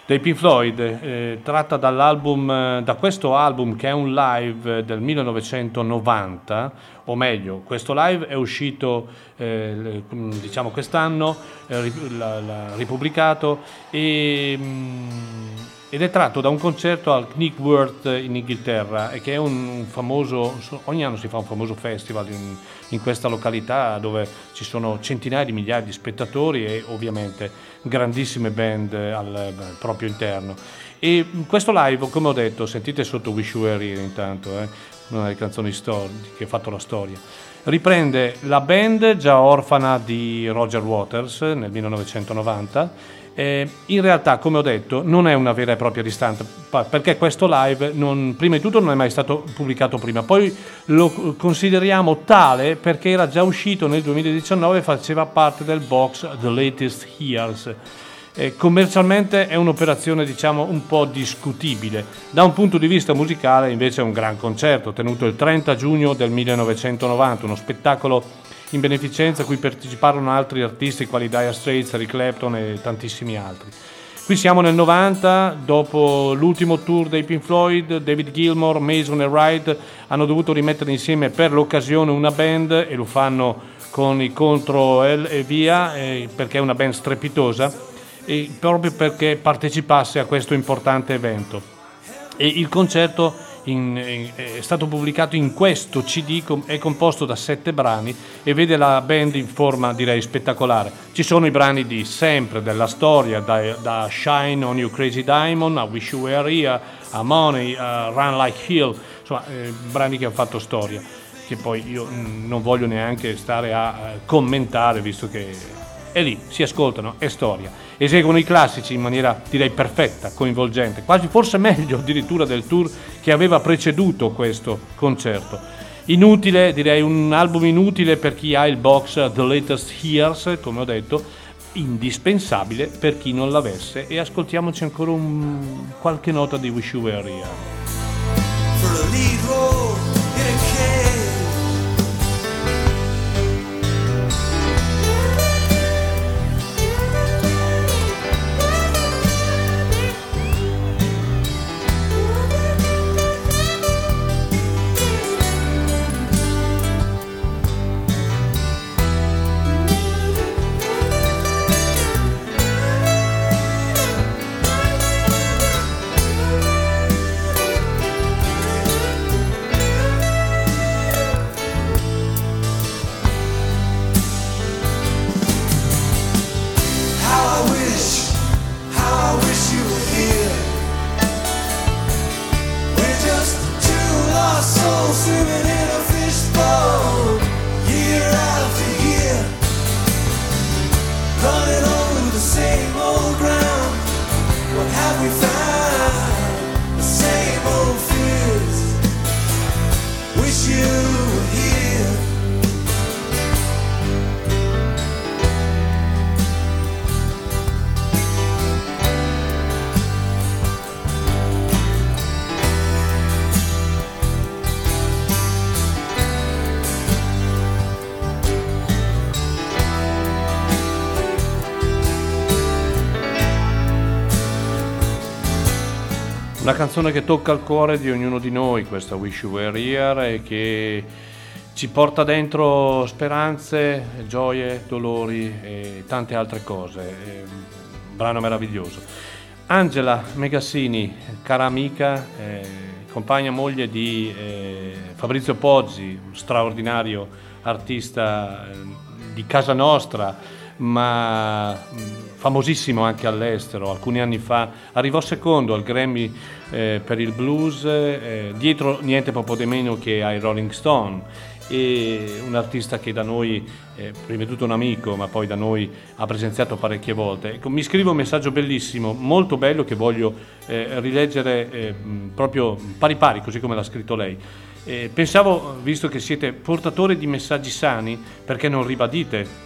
dei Pink Floyd, eh, tratta dall'album, eh, da questo album che è un live del 1990, o meglio, questo live è uscito eh, mm, diciamo quest'anno, eh, l'ha, ripubblicato e, mm, ed è tratto da un concerto al Knickworth in Inghilterra e che è un, famoso, ogni anno si fa un famoso festival in, in questa località dove ci sono centinaia di migliaia di spettatori e ovviamente grandissime band al, al proprio interno. E questo live, come ho detto, sentite sotto Wish You Were Here intanto, eh, una delle canzoni storiche che ha fatto la storia. Riprende la band già orfana di Roger Waters nel 1990. Eh, in realtà, come ho detto, non è una vera e propria ristampa perché questo live, non- prima di tutto, non è mai stato pubblicato prima. Poi lo consideriamo tale perché era già uscito nel 2019 e faceva parte del box The Latest Years. Eh, commercialmente è un'operazione diciamo un po' discutibile. Da un punto di vista musicale invece è un gran concerto tenuto il 30 giugno del 1990, uno spettacolo in beneficenza a cui parteciparono altri artisti quali Dire Straits, Eric Clapton e tantissimi altri. Qui siamo nel 90, dopo l'ultimo tour dei Pink Floyd, David Gilmour, Mason e Wright hanno dovuto rimettere insieme per l'occasione una band e lo fanno con i contro L e via eh, perché è una band strepitosa e proprio perché partecipasse a questo importante evento. E il concerto in- è stato pubblicato in questo CD, è composto da sette brani e vede la band in forma direi spettacolare. Ci sono i brani di sempre, della storia, da, da Shine on You Crazy Diamond a Wish You Were Here, a Money, a Run Like Hill, insomma eh, brani che hanno fatto storia, che poi io mm, non voglio neanche stare a eh, commentare visto che è lì, si ascoltano, è storia. Eseguono i classici in maniera direi perfetta, coinvolgente, quasi forse meglio addirittura del tour che aveva preceduto questo concerto. Inutile, direi un album inutile per chi ha il box The Latest Years, come ho detto, indispensabile per chi non l'avesse e ascoltiamoci ancora un, qualche nota di Wish You Were Here. Canzone che tocca il cuore di ognuno di noi, questa Wish You Were Here, e che ci porta dentro speranze, gioie, dolori e tante altre cose. È un brano meraviglioso. Angela Megassini, cara amica, eh, compagna moglie di eh, Fabrizio Pozzi, un straordinario artista eh, di casa nostra, ma mh, famosissimo anche all'estero. Alcuni anni fa arrivò secondo al Grammy eh, per il blues, eh, dietro niente proprio di meno che ai Rolling Stone. E un artista che da noi, eh, prima di tutto un amico, ma poi da noi ha presenziato parecchie volte. Ecco, mi scrive un messaggio bellissimo, molto bello, che voglio eh, rileggere eh, proprio pari pari, così come l'ha scritto lei. Eh, pensavo, visto che siete portatori di messaggi sani, perché non ribadite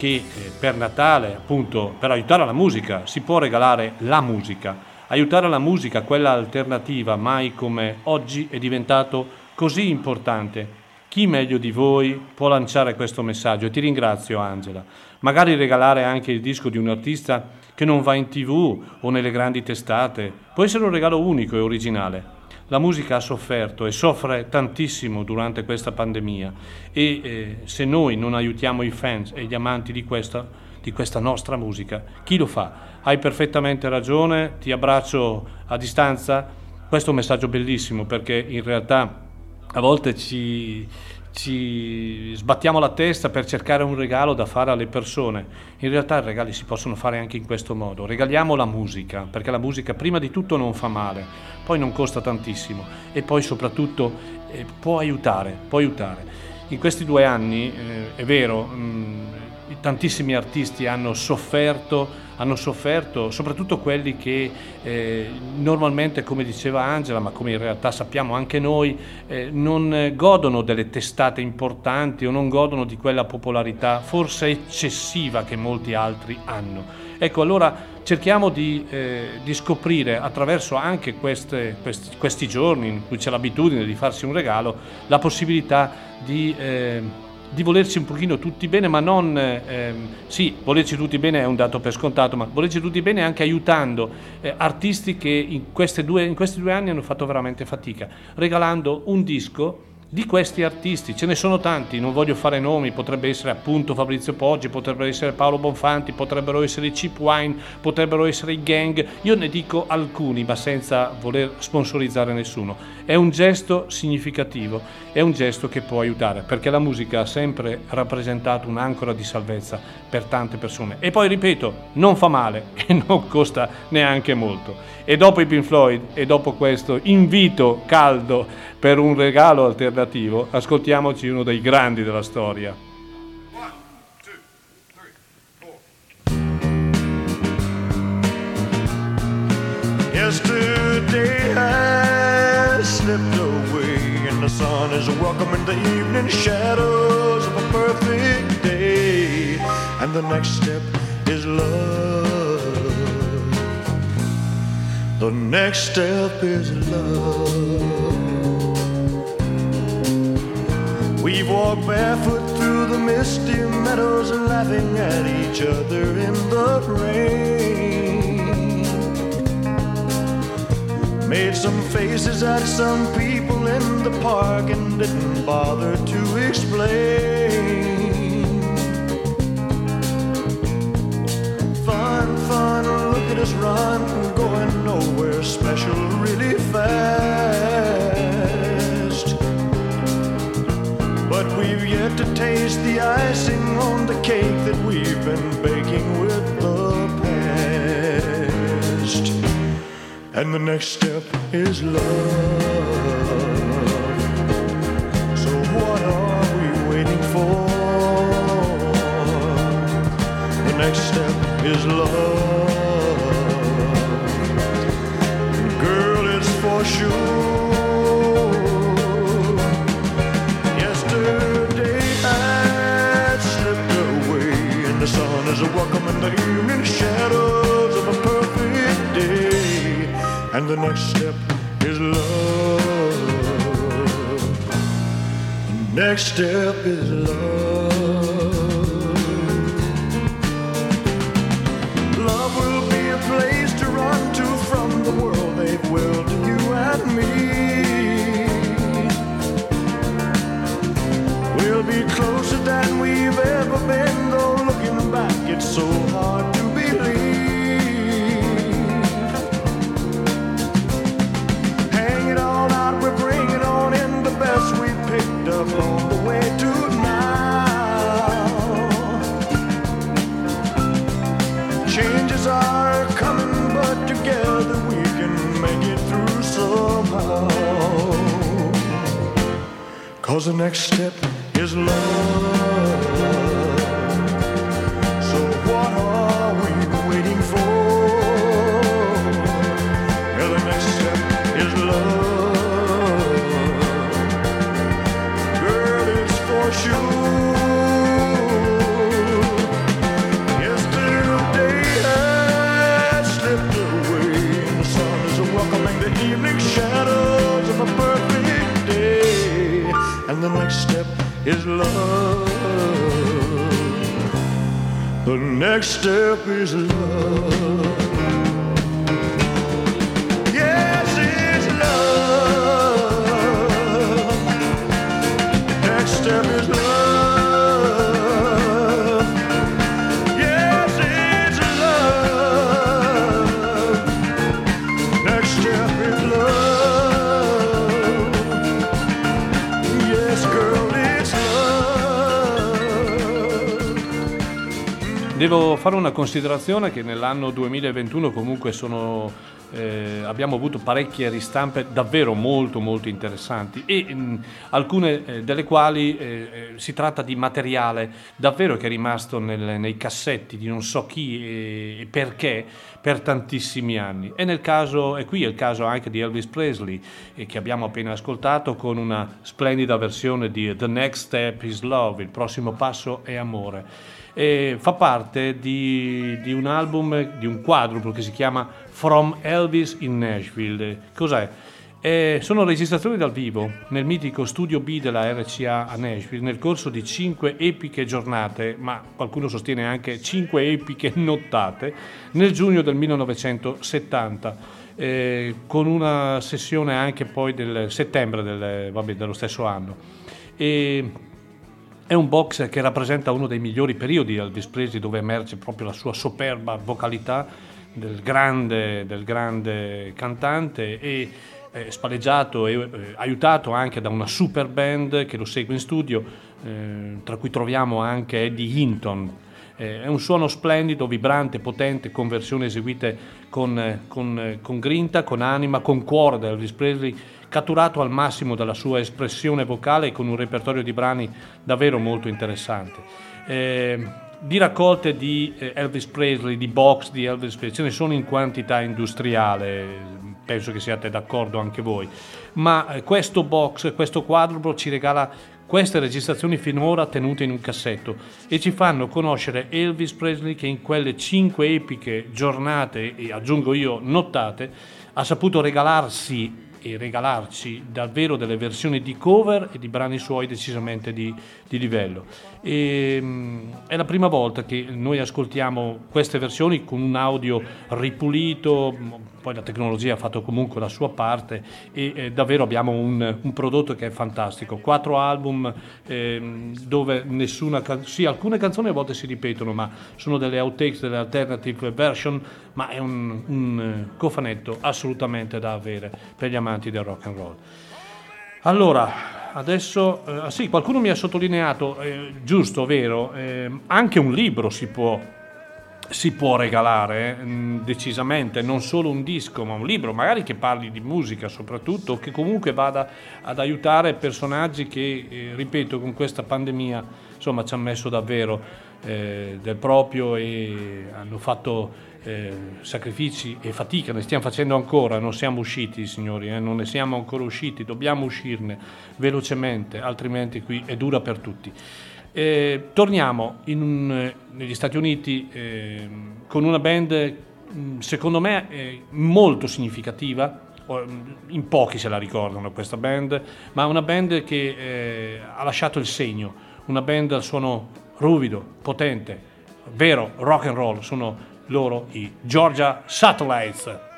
che eh, per Natale, appunto, per aiutare la musica, si può regalare la musica. Aiutare la musica, quella alternativa, mai come oggi è diventato così importante. Chi meglio di voi può lanciare questo messaggio? E ti ringrazio Angela. Magari regalare anche il disco di un artista che non va in tv o nelle grandi testate. Può essere un regalo unico e originale. La musica ha sofferto e soffre tantissimo durante questa pandemia e eh, se noi non aiutiamo i fans e gli amanti di questa, di questa nostra musica, chi lo fa? Hai perfettamente ragione, ti abbraccio a distanza. Questo è un messaggio bellissimo perché in realtà a volte ci, ci sbattiamo la testa per cercare un regalo da fare alle persone. In realtà i regali si possono fare anche in questo modo. Regaliamo la musica, perché la musica prima di tutto non fa male, poi non costa tantissimo e poi soprattutto eh, può aiutare, può aiutare. In questi due anni, eh, è vero, mh, tantissimi artisti hanno sofferto, hanno sofferto, soprattutto quelli che eh, normalmente, come diceva Angela, ma come in realtà sappiamo anche noi, eh, non eh, godono delle testate importanti o non godono di quella popolarità forse eccessiva che molti altri hanno. Ecco, allora cerchiamo di, eh, di scoprire attraverso anche queste- questi, questi giorni in cui c'è l'abitudine di farsi un regalo, la possibilità di... eh, di volerci un pochino tutti bene, ma non, ehm, sì, volerci tutti bene è un dato per scontato, ma volerci tutti bene anche aiutando eh, artisti che in, due- in questi due anni hanno fatto veramente fatica, regalando un disco di questi artisti, ce ne sono tanti, non voglio fare nomi, potrebbe essere appunto Fabrizio Poggi, potrebbe essere Paolo Bonfanti, potrebbero essere i Cheap Wine, potrebbero essere i Gang, io ne dico alcuni ma senza voler sponsorizzare nessuno. È un gesto significativo, è un gesto che può aiutare, perché la musica ha sempre rappresentato un'ancora di salvezza per tante persone. E poi ripeto, non fa male [LAUGHS] e non costa neanche molto. E dopo i Pink Floyd e dopo questo invito caldo per un regalo alternativo, ascoltiamoci uno dei grandi della storia. Yesterday has slipped away, the sun is welcoming the evening shadows of a perfect day. And the next step is love. The next step is love. We've walked barefoot through the misty meadows, laughing at each other in the rain. Made some faces at some people in the park and didn't bother to explain. Fun, fun, look at us run, going nowhere special really fast. But we've yet to taste the icing on the cake that we've been baking with the past. And the next step is love. So what are we waiting for? The next step is love. Girl, it's for sure. Yesterday had slipped away, and the sun is evening shadows And the next step is love. The next step is love. Love will be a place to run to from the world they've willed to you and me. We'll be closer than we've ever been, though looking back, it's so Cause the next step is love. Is love. The next step is love. Devo fare una considerazione che nell'anno 2021 comunque sono, eh, abbiamo avuto parecchie ristampe davvero molto molto interessanti e mh, alcune eh, delle quali eh, eh, si tratta di materiale davvero che è rimasto nel- nei cassetti di non so chi e, perché per tantissimi anni. E caso, e qui è il caso anche di Elvis Presley eh, che abbiamo appena ascoltato con una splendida versione di The Next Step is Love, il prossimo passo è amore e fa parte di, di un album, di un quadruplo che si chiama From Elvis in Nashville. Cos'è? Eh, sono registrazioni dal vivo nel mitico studio B della RCA a Nashville nel corso di cinque epiche giornate, ma qualcuno sostiene anche cinque epiche nottate, nel giugno del 1970, eh, con una sessione anche poi del settembre del- vabbè, dello stesso anno. E è un box che rappresenta uno dei migliori periodi di Elvis Presley dove emerge proprio la sua superba vocalità del grande, del grande cantante e eh, spalleggiato e eh, aiutato anche da una super band che lo segue in studio, eh, tra cui troviamo anche Eddie Hinton. Eh, è un suono splendido, vibrante, potente, con versioni eseguite con, eh, con, eh, con grinta, con anima, con cuore da Elvis Presley, catturato al massimo dalla sua espressione vocale con un repertorio di brani davvero molto interessante. Eh, di raccolte di eh, Elvis Presley, di box di Elvis Presley, ce ne sono in quantità industriale, penso che siate d'accordo anche voi, ma eh, questo box, questo quadruplo ci regala queste registrazioni finora tenute in un cassetto e ci fanno conoscere Elvis Presley che in quelle cinque epiche giornate e aggiungo io nottate ha saputo regalarsi e regalarci davvero delle versioni di cover e di brani suoi decisamente di, di livello. E, mm, è la prima volta che noi ascoltiamo queste versioni con un audio ripulito, poi la tecnologia ha fatto comunque la sua parte e eh, davvero abbiamo un, un prodotto che è fantastico. Quattro album ehm, dove nessuna canzone, sì alcune canzoni a volte si ripetono ma sono delle outtakes, delle alternative version, ma è un, un eh, cofanetto assolutamente da avere per gli amanti del rock and roll. Allora, adesso, eh, ah sì, qualcuno mi ha sottolineato, eh, giusto, vero, eh, anche un libro si può, si può regalare, mh, decisamente, non solo un disco, ma un libro, magari che parli di musica soprattutto, che comunque vada ad aiutare personaggi che, eh, ripeto, con questa pandemia, insomma, ci hanno messo davvero eh, del proprio e hanno fatto eh, sacrifici e fatica, ne stiamo facendo ancora, non siamo usciti signori, eh, non ne siamo ancora usciti, dobbiamo uscirne velocemente, altrimenti qui è dura per tutti. Eh, torniamo in un- negli Stati Uniti eh, con una band mh, secondo me eh, molto significativa, mh, in pochi se la ricordano questa band, ma una band che eh, ha lasciato il segno, una band al suono ruvido, potente, vero rock and roll, sono loro i Georgia Satellites.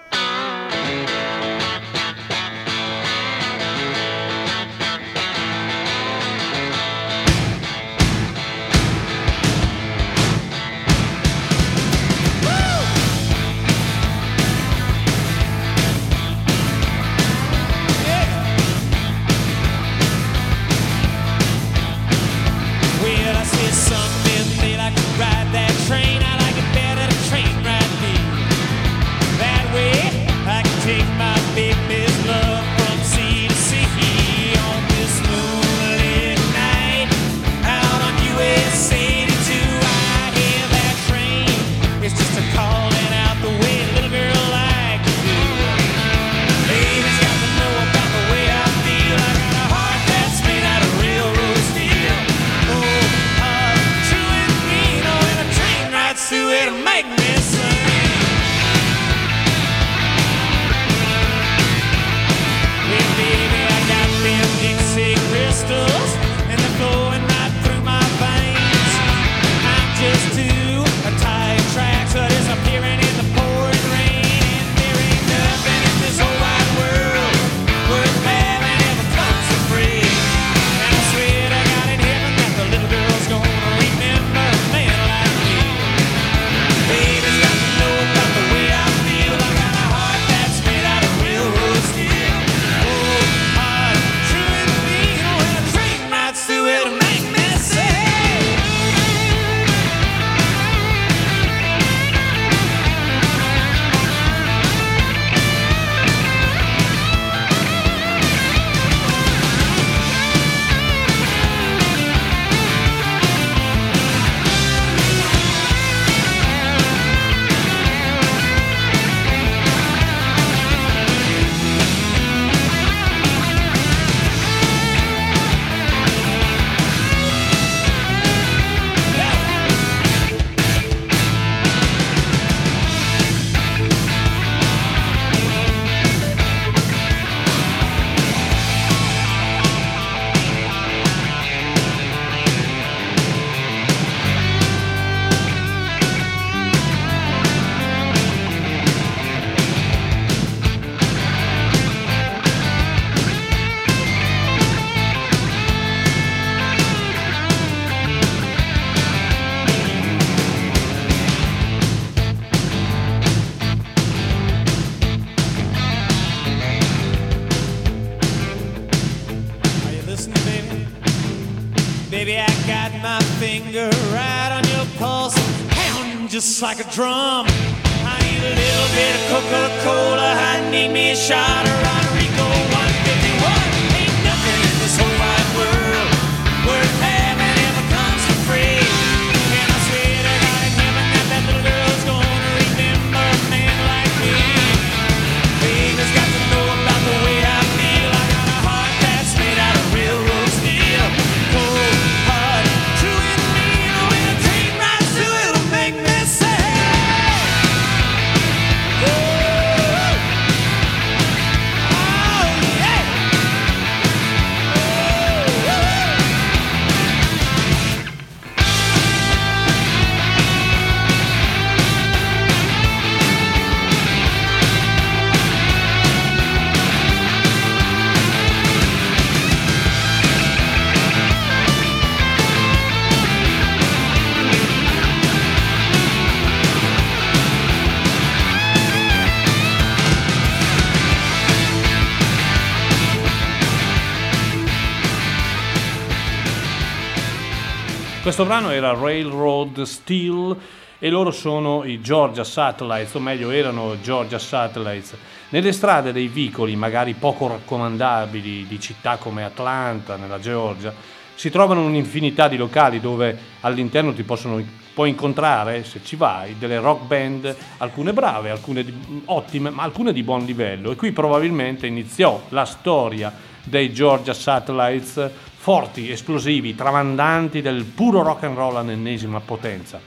Questo brano era Railroad Steel e loro sono i Georgia Satellites, o meglio erano Georgia Satellites. Nelle strade dei vicoli, magari poco raccomandabili, di città come Atlanta, nella Georgia, si trovano un'infinità di locali dove all'interno ti possono puoi incontrare, se ci vai, delle rock band, alcune brave, alcune di- ottime, ma alcune di buon livello. E qui probabilmente iniziò la storia dei Georgia Satellites, forti, esplosivi, tramandanti del puro rock and roll all'ennesima potenza.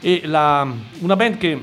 E la- una band che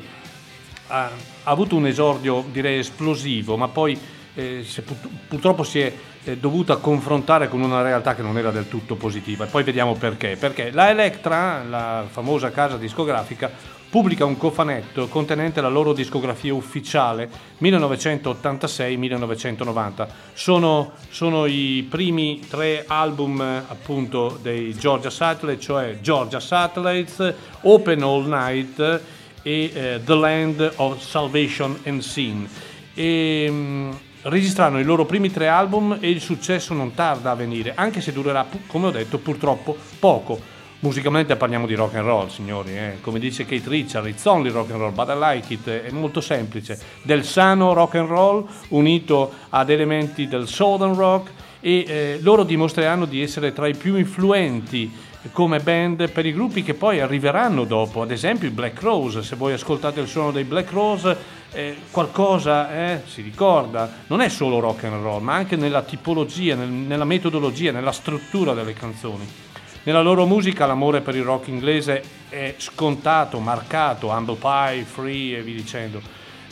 ha, ha avuto un esordio direi esplosivo, ma poi eh, si purtroppo si è eh, dovuta confrontare con una realtà che non era del tutto positiva. E poi vediamo perché. Perché la Electra, la famosa casa discografica, pubblica un cofanetto contenente la loro discografia ufficiale 1986-1990. Sono, sono i primi tre album appunto dei Georgia Satellites, cioè Georgia Satellites, Open All Night e eh, The Land of Salvation and Sin. E, mm, registrarono i loro primi tre album e il successo non tarda a venire, anche se durerà, come ho detto, purtroppo poco. Musicalmente parliamo di rock and roll, signori, eh. come dice Kate Richard, it's only rock and roll, but I like it, è molto semplice. Del sano rock and roll unito ad elementi del southern rock e eh, loro dimostreranno di essere tra i più influenti come band per i gruppi che poi arriveranno dopo, ad esempio i Black Rose, se voi ascoltate il suono dei Black Rose eh, qualcosa eh, si ricorda, non è solo rock and roll, ma anche nella tipologia, nel- nella metodologia, nella struttura delle canzoni. Nella loro musica l'amore per il rock inglese è scontato, marcato, Humble Pie, Free e via dicendo.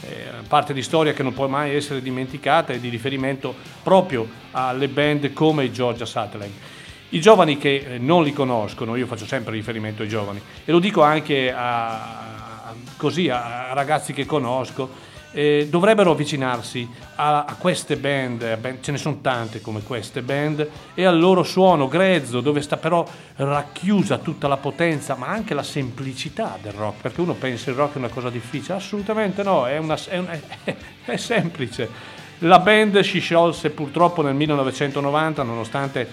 Eh, parte di storia che non può mai essere dimenticata e di riferimento proprio alle band come i Georgia Satellite. I giovani che eh, non li conoscono, io faccio sempre riferimento ai giovani, e lo dico anche a, così, a ragazzi che conosco, eh, dovrebbero avvicinarsi a, a queste band, a band- ce ne sono tante come queste band, e al loro suono grezzo, dove sta però racchiusa tutta la potenza, ma anche la semplicità del rock, perché uno pensa il rock è una cosa difficile, assolutamente no, è, una- è un- [LAUGHS] è- è semplice. La band si sciolse purtroppo nel 1990, nonostante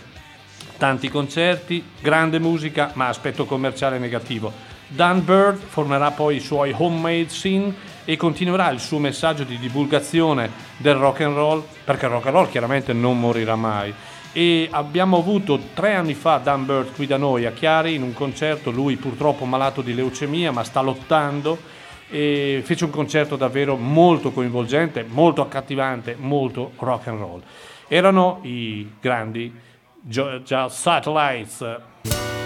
tanti concerti, grande musica, ma aspetto commerciale negativo. Dan Bird formerà poi i suoi homemade scene e continuerà il suo messaggio di divulgazione del rock and roll, perché il rock and roll chiaramente non morirà mai. E abbiamo avuto tre anni fa Dan Bird qui da noi a Chiari in un concerto, lui purtroppo malato di leucemia ma sta lottando e fece un concerto davvero molto coinvolgente, molto accattivante, molto rock and roll. Erano i grandi Georgia Satellites.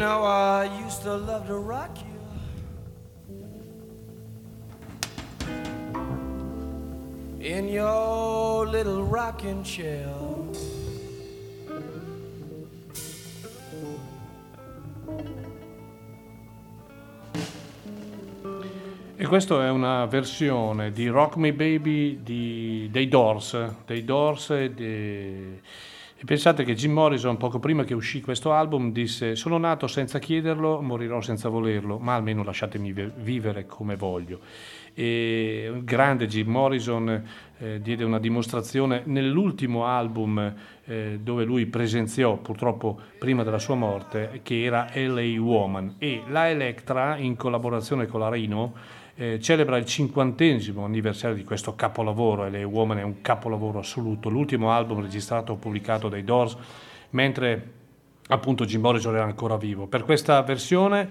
Know I used to love to rock you in your little rocking chair. E questa è una versione di Rock Me Baby di- dei Doors, dei Doors e, e pensate che Jim Morrison poco prima che uscì questo album disse sono nato senza chiederlo, morirò senza volerlo, ma almeno lasciatemi vi- vivere come voglio. E il grande Jim Morrison eh, diede una dimostrazione nell'ultimo album eh, dove lui presenziò purtroppo prima della sua morte che era LA Woman e la Electra in collaborazione con la Rino eh, celebra il cinquantesimo anniversario di questo capolavoro, e le Woman è un capolavoro assoluto, l'ultimo album registrato o pubblicato dai Doors, mentre appunto Jim Morrison era ancora vivo. Per questa versione,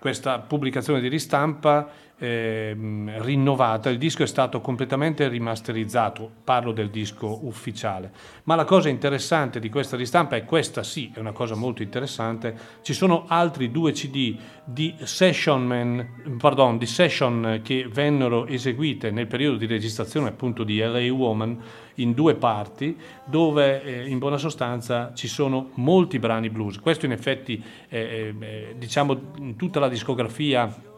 questa pubblicazione di ristampa ehm, rinnovata, il disco è stato completamente rimasterizzato, parlo del disco ufficiale. Ma la cosa interessante di questa ristampa, e questa sì è una cosa molto interessante, ci sono altri due CD di session, man- pardon, di session che vennero eseguite nel periodo di registrazione appunto di LA Woman in due parti dove eh, in buona sostanza ci sono molti brani blues. Questo in effetti eh, eh, diciamo tutta la discografia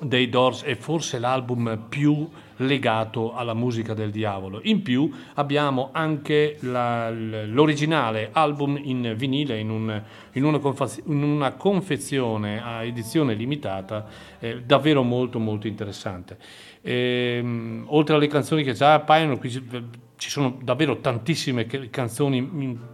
dei Doors è forse l'album più legato alla musica del diavolo. In più abbiamo anche la- l'originale album in vinile in, un- in una, in una confezione a edizione limitata eh, davvero molto molto interessante. Ehm, oltre alle canzoni che già appaiono, qui ci, sono davvero tantissime canzoni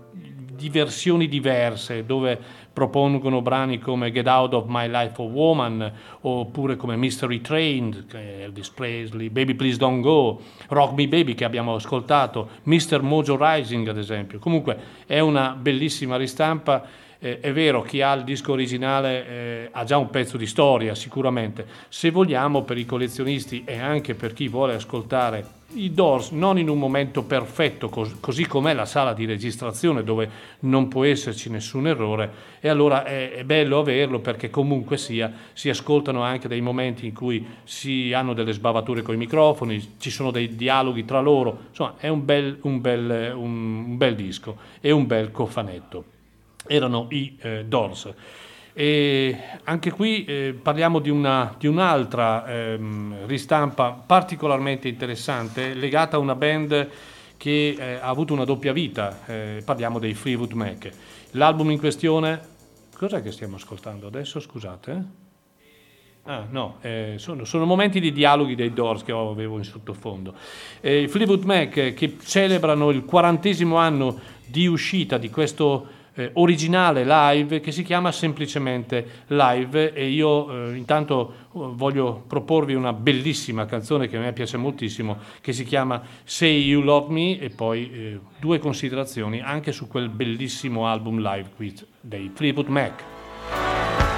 di versioni diverse dove propongono brani come Get Out of My Life a Woman oppure come Mystery Train, che è Elvis Presley, Baby Please Don't Go, Rock Me Baby che abbiamo ascoltato, Mr. Mojo Rising ad esempio. Comunque è una bellissima ristampa. Eh, è vero, chi ha il disco originale eh, ha già un pezzo di storia sicuramente. Se vogliamo, per i collezionisti e anche per chi vuole ascoltare i Doors non in un momento perfetto, cos- così com'è la sala di registrazione dove non può esserci nessun errore, e allora è, è bello averlo perché comunque sia si ascoltano anche dei momenti in cui si hanno delle sbavature con i microfoni, ci sono dei dialoghi tra loro, insomma è un bel, un bel, un bel disco e un bel cofanetto erano i eh, Doors. E anche qui eh, parliamo di, una, di un'altra ehm, ristampa particolarmente interessante legata a una band che eh, ha avuto una doppia vita, eh, parliamo dei Freewood Mac. L'album in questione, cos'è che stiamo ascoltando adesso, scusate? Ah, no, eh, sono, sono, momenti di dialoghi dei Doors che avevo in sottofondo. Eh, Fleetwood Mac eh, che celebrano il quarantesimo anno di uscita di questo eh, originale live che si chiama semplicemente Live e io eh, intanto eh, voglio proporvi una bellissima canzone che a me piace moltissimo che si chiama Say You Love Me e poi eh, due considerazioni anche su quel bellissimo album live qui dei Fleetwood Mac.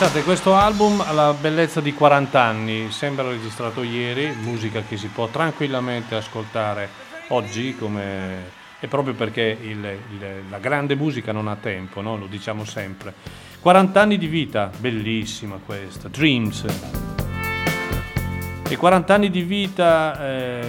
Pensate, questo album ha la bellezza di 40 anni, sembra registrato ieri, musica che si può tranquillamente ascoltare oggi come... E proprio perché il, il, la grande musica non ha tempo, no? lo diciamo sempre. 40 anni di vita, bellissima questa, Dreams. E 40 anni di vita... Eh,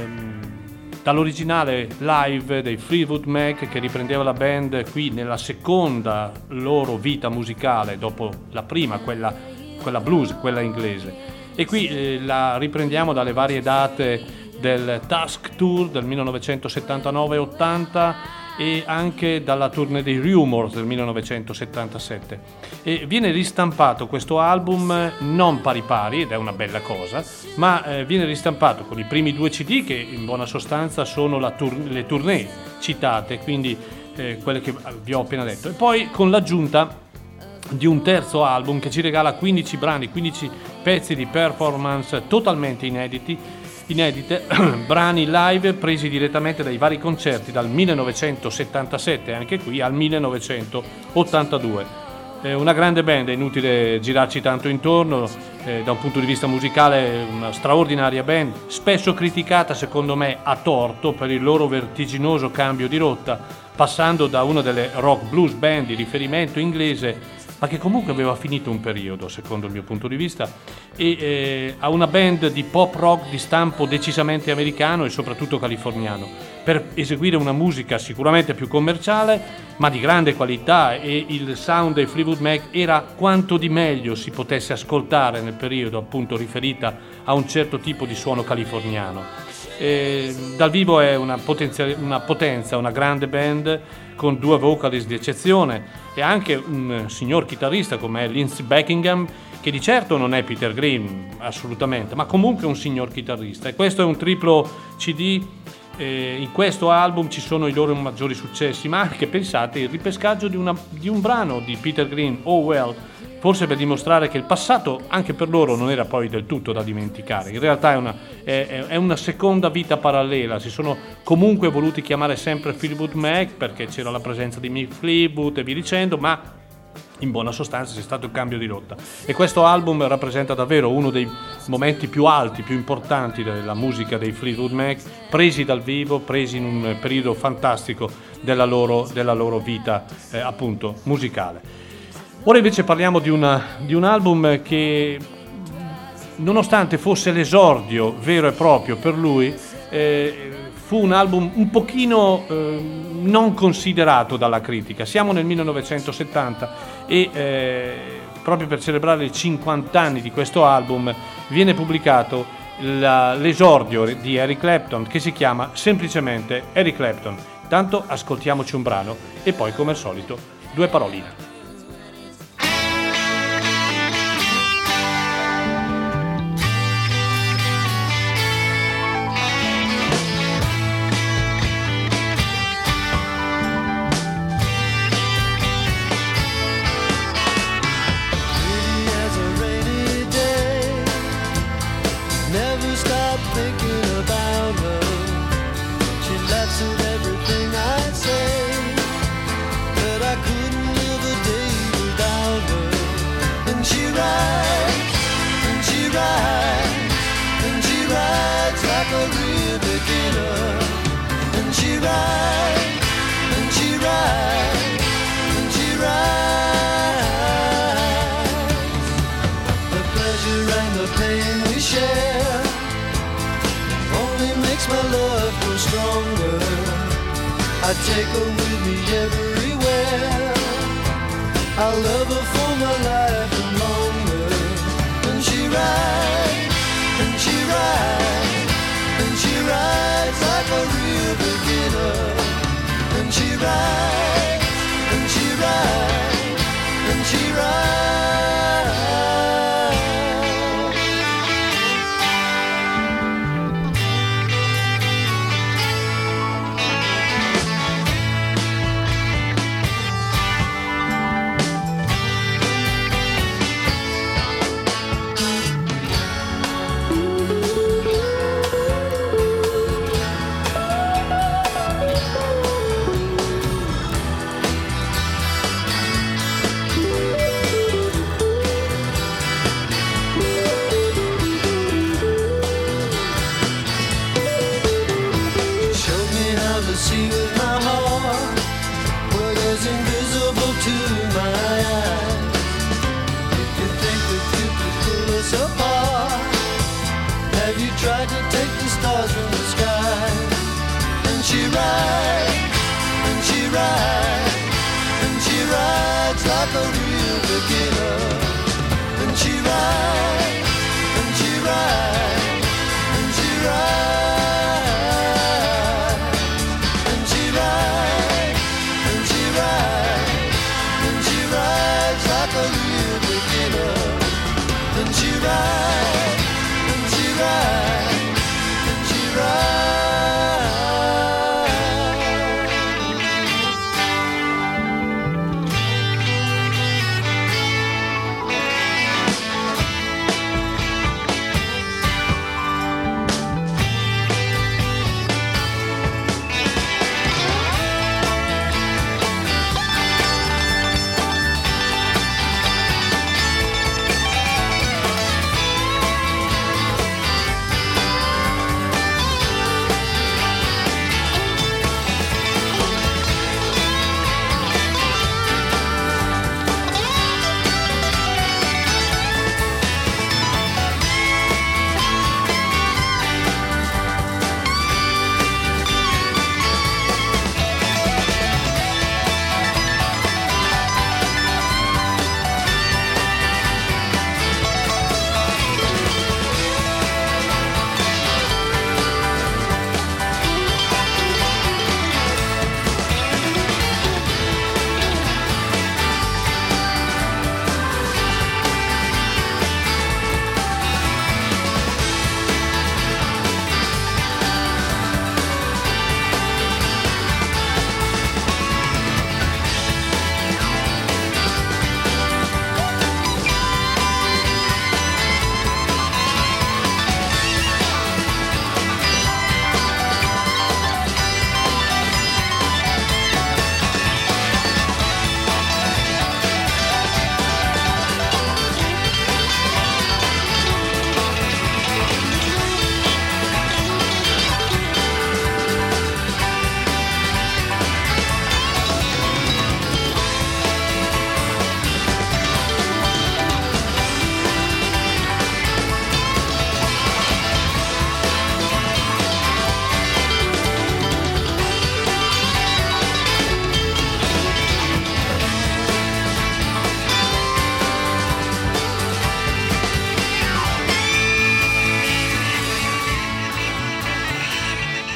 dall'originale live dei Fleetwood Mac che riprendeva la band qui nella seconda loro vita musicale dopo la prima, quella, quella blues, quella inglese. E qui eh, la riprendiamo dalle varie date del Task Tour del 1979-80 e anche dalla tournée dei Rumors del 1977 e viene ristampato questo album eh, non pari pari ed è una bella cosa ma eh, viene ristampato con i primi due CD che in buona sostanza sono tour- le tournée citate quindi eh, quelle che vi ho appena detto. E poi con l'aggiunta di un terzo album che ci regala 15 brani, 15 pezzi di performance totalmente inediti, inedite, [CLEARS THROAT] brani live presi direttamente dai vari concerti dal 1977 anche qui al 1982. È una grande band, è inutile girarci tanto intorno, eh, da un punto di vista musicale una straordinaria band, spesso criticata secondo me a torto per il loro vertiginoso cambio di rotta, passando da una delle rock blues band di riferimento inglese ma che comunque aveva finito un periodo, secondo il mio punto di vista, e eh, a una band di pop rock di stampo decisamente americano e soprattutto californiano, per eseguire una musica sicuramente più commerciale, ma di grande qualità e il sound dei Fleetwood Mac era quanto di meglio si potesse ascoltare nel periodo appunto riferita a un certo tipo di suono californiano. Eh, dal vivo è una, potenzia- una potenza, una grande band con due vocalist di eccezione e anche un signor chitarrista come Lindsey Buckingham che di certo non è Peter Green assolutamente ma comunque un signor chitarrista. E questo è un triplo CD eh, in questo album ci sono i loro maggiori successi ma anche pensate il ripescaggio di, una- di un brano di Peter Green Oh Well forse per dimostrare che il passato anche per loro non era poi del tutto da dimenticare. In realtà è una, è- è- una seconda vita parallela, si sono comunque voluti chiamare sempre Fleetwood Mac perché c'era la presenza di Mick Fleetwood e via dicendo, ma in buona sostanza c'è stato il cambio di rotta e questo album rappresenta davvero uno dei momenti più alti, più importanti della musica dei Fleetwood Mac, presi dal vivo, presi in un periodo fantastico della loro, della loro vita eh, appunto musicale. Ora invece parliamo di, una- di un album che nonostante fosse l'esordio vero e proprio per lui, eh, fu un album un pochino eh, non considerato dalla critica. Siamo nel 1970 e eh, proprio per celebrare i 50 anni di questo album viene pubblicato la- l'esordio di Eric Clapton che si chiama semplicemente Eric Clapton. Tanto ascoltiamoci un brano e poi come al solito due paroline. Take her with me everywhere. I love her for my life and longer. And she rides, and she rides, and she rides like a real beginner. And she rides, and she rides, and she rides.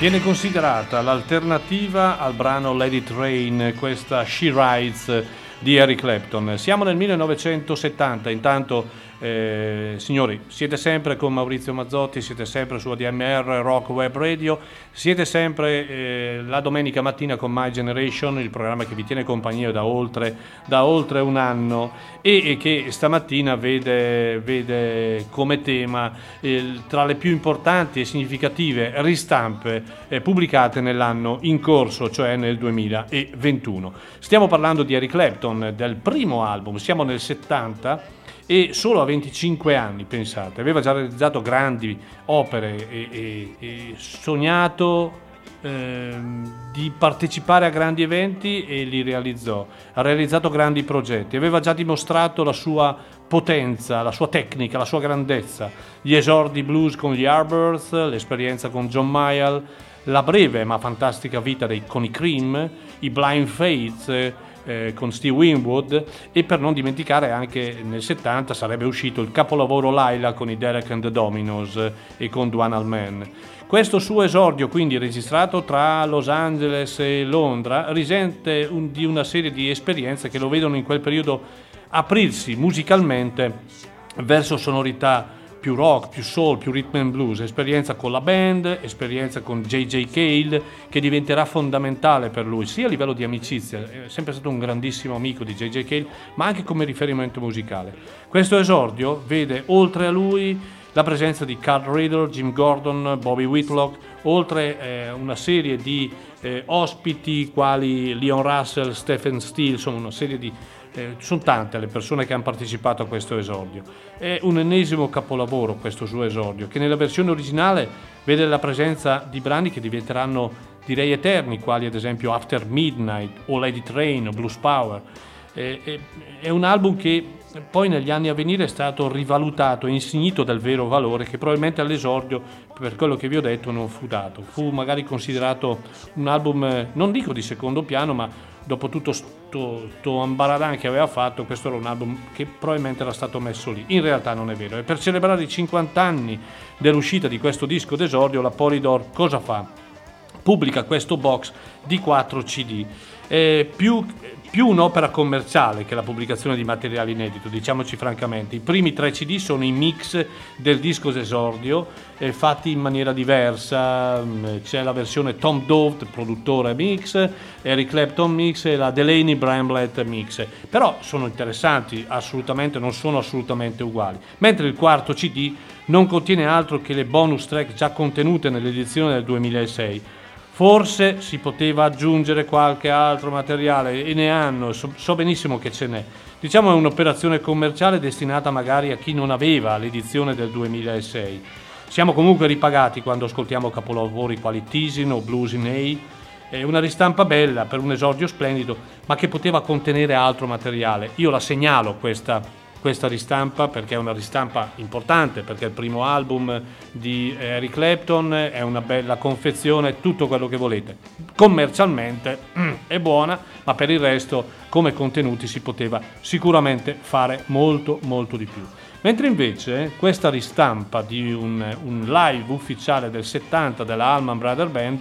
Viene considerata l'alternativa al brano Let It Rain, questa She Rides di Eric Clapton. Siamo nel 1970, intanto eh, signori, siete sempre con Maurizio Mazzotti, siete sempre su ADMR Rock Web Radio, siete sempre eh, la domenica mattina con My Generation, il programma che vi tiene compagnia da oltre, da oltre un anno e, e che stamattina vede, vede come tema eh, tra le più importanti e significative ristampe eh, pubblicate nell'anno in corso, cioè nel 2021. Stiamo parlando di Eric Clapton, del primo album, siamo nel 70 e solo a 25 anni, pensate, aveva già realizzato grandi opere e, e- e sognato ehm, di partecipare a grandi eventi e li realizzò. Ha realizzato grandi progetti, aveva già dimostrato la sua potenza, la sua tecnica, la sua grandezza. Gli esordi blues con gli Arbors, l'esperienza con John Mayall, la breve ma fantastica vita dei, con i Cream, i Blind Fates eh, con Steve Winwood e per non dimenticare anche nel 70 sarebbe uscito il capolavoro Laila con i Derek and the Dominos e con Duane Allman. Questo suo esordio, quindi registrato tra Los Angeles e Londra, risente un- di una serie di esperienze che lo vedono in quel periodo aprirsi musicalmente verso sonorità più rock, più soul, più rhythm and blues, esperienza con la band, esperienza con JJ Cale che diventerà fondamentale per lui sia a livello di amicizia, è sempre stato un grandissimo amico di JJ Cale, ma anche come riferimento musicale. Questo esordio vede oltre a lui la presenza di Carl Riddle, Jim Gordon, Bobby Whitlock, oltre eh, una serie di eh, ospiti quali Leon Russell, Stephen Steele, insomma una serie di eh, sono tante le persone che hanno partecipato a questo esordio. È un ennesimo capolavoro questo suo esordio, che nella versione originale vede la presenza di brani che diventeranno direi eterni, quali ad esempio After Midnight o Lady Train o Blues Power. Eh, eh, è un album che poi negli anni a venire è stato rivalutato e insignito del vero valore che probabilmente all'esordio, per quello che vi ho detto, non fu dato. Fu magari considerato un album, non dico di secondo piano, ma dopo tutto sto, sto ambaradan che aveva fatto, questo era un album che probabilmente era stato messo lì. In realtà non è vero. E per celebrare i 50 anni dell'uscita di questo disco d'esordio, la Polydor cosa fa? pubblica questo box di 4 CD. È più, più un'opera commerciale che la pubblicazione di materiale inedito, diciamoci francamente. I primi tre CD sono i mix del disco d'esordio, eh, fatti in maniera diversa. Mm, C'è la versione Tom Dove, produttore mix, Eric Clapton mix e la Delaney Bramlett mix. Però sono interessanti, assolutamente, non sono assolutamente uguali. Mentre il quarto CD non contiene altro che le bonus track già contenute nell'edizione del 2006. Forse si poteva aggiungere qualche altro materiale e ne hanno, so, so benissimo che ce n'è. Diciamo è un'operazione commerciale destinata magari a chi non aveva l'edizione del 2006. Siamo comunque ripagati quando ascoltiamo capolavori quali Teasing o Blues in A. È una ristampa bella per un esordio splendido, ma che poteva contenere altro materiale. Io la segnalo questa questa ristampa perché è una ristampa importante, perché è il primo album di Eric Clapton, è una bella confezione, tutto quello che volete. Commercialmente mm, è buona, ma per il resto come contenuti si poteva sicuramente fare molto molto di più. Mentre invece questa ristampa di un, un live ufficiale del 70 della Allman Brother Band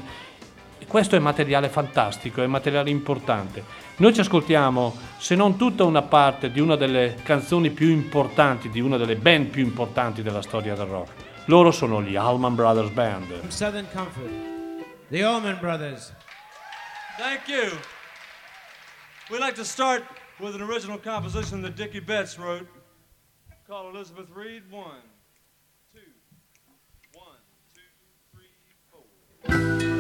questo è materiale fantastico, è materiale importante. Noi ci ascoltiamo, se non tutta una parte di una delle canzoni più importanti, di una delle band più importanti della storia del rock. Loro sono gli Allman Brothers Band. From Southern Comfort, the Allman Brothers. Thank you. We'd like to start with an original composition that Dickie Betts wrote called Elizabeth Reed One. Two, one, two, three, four.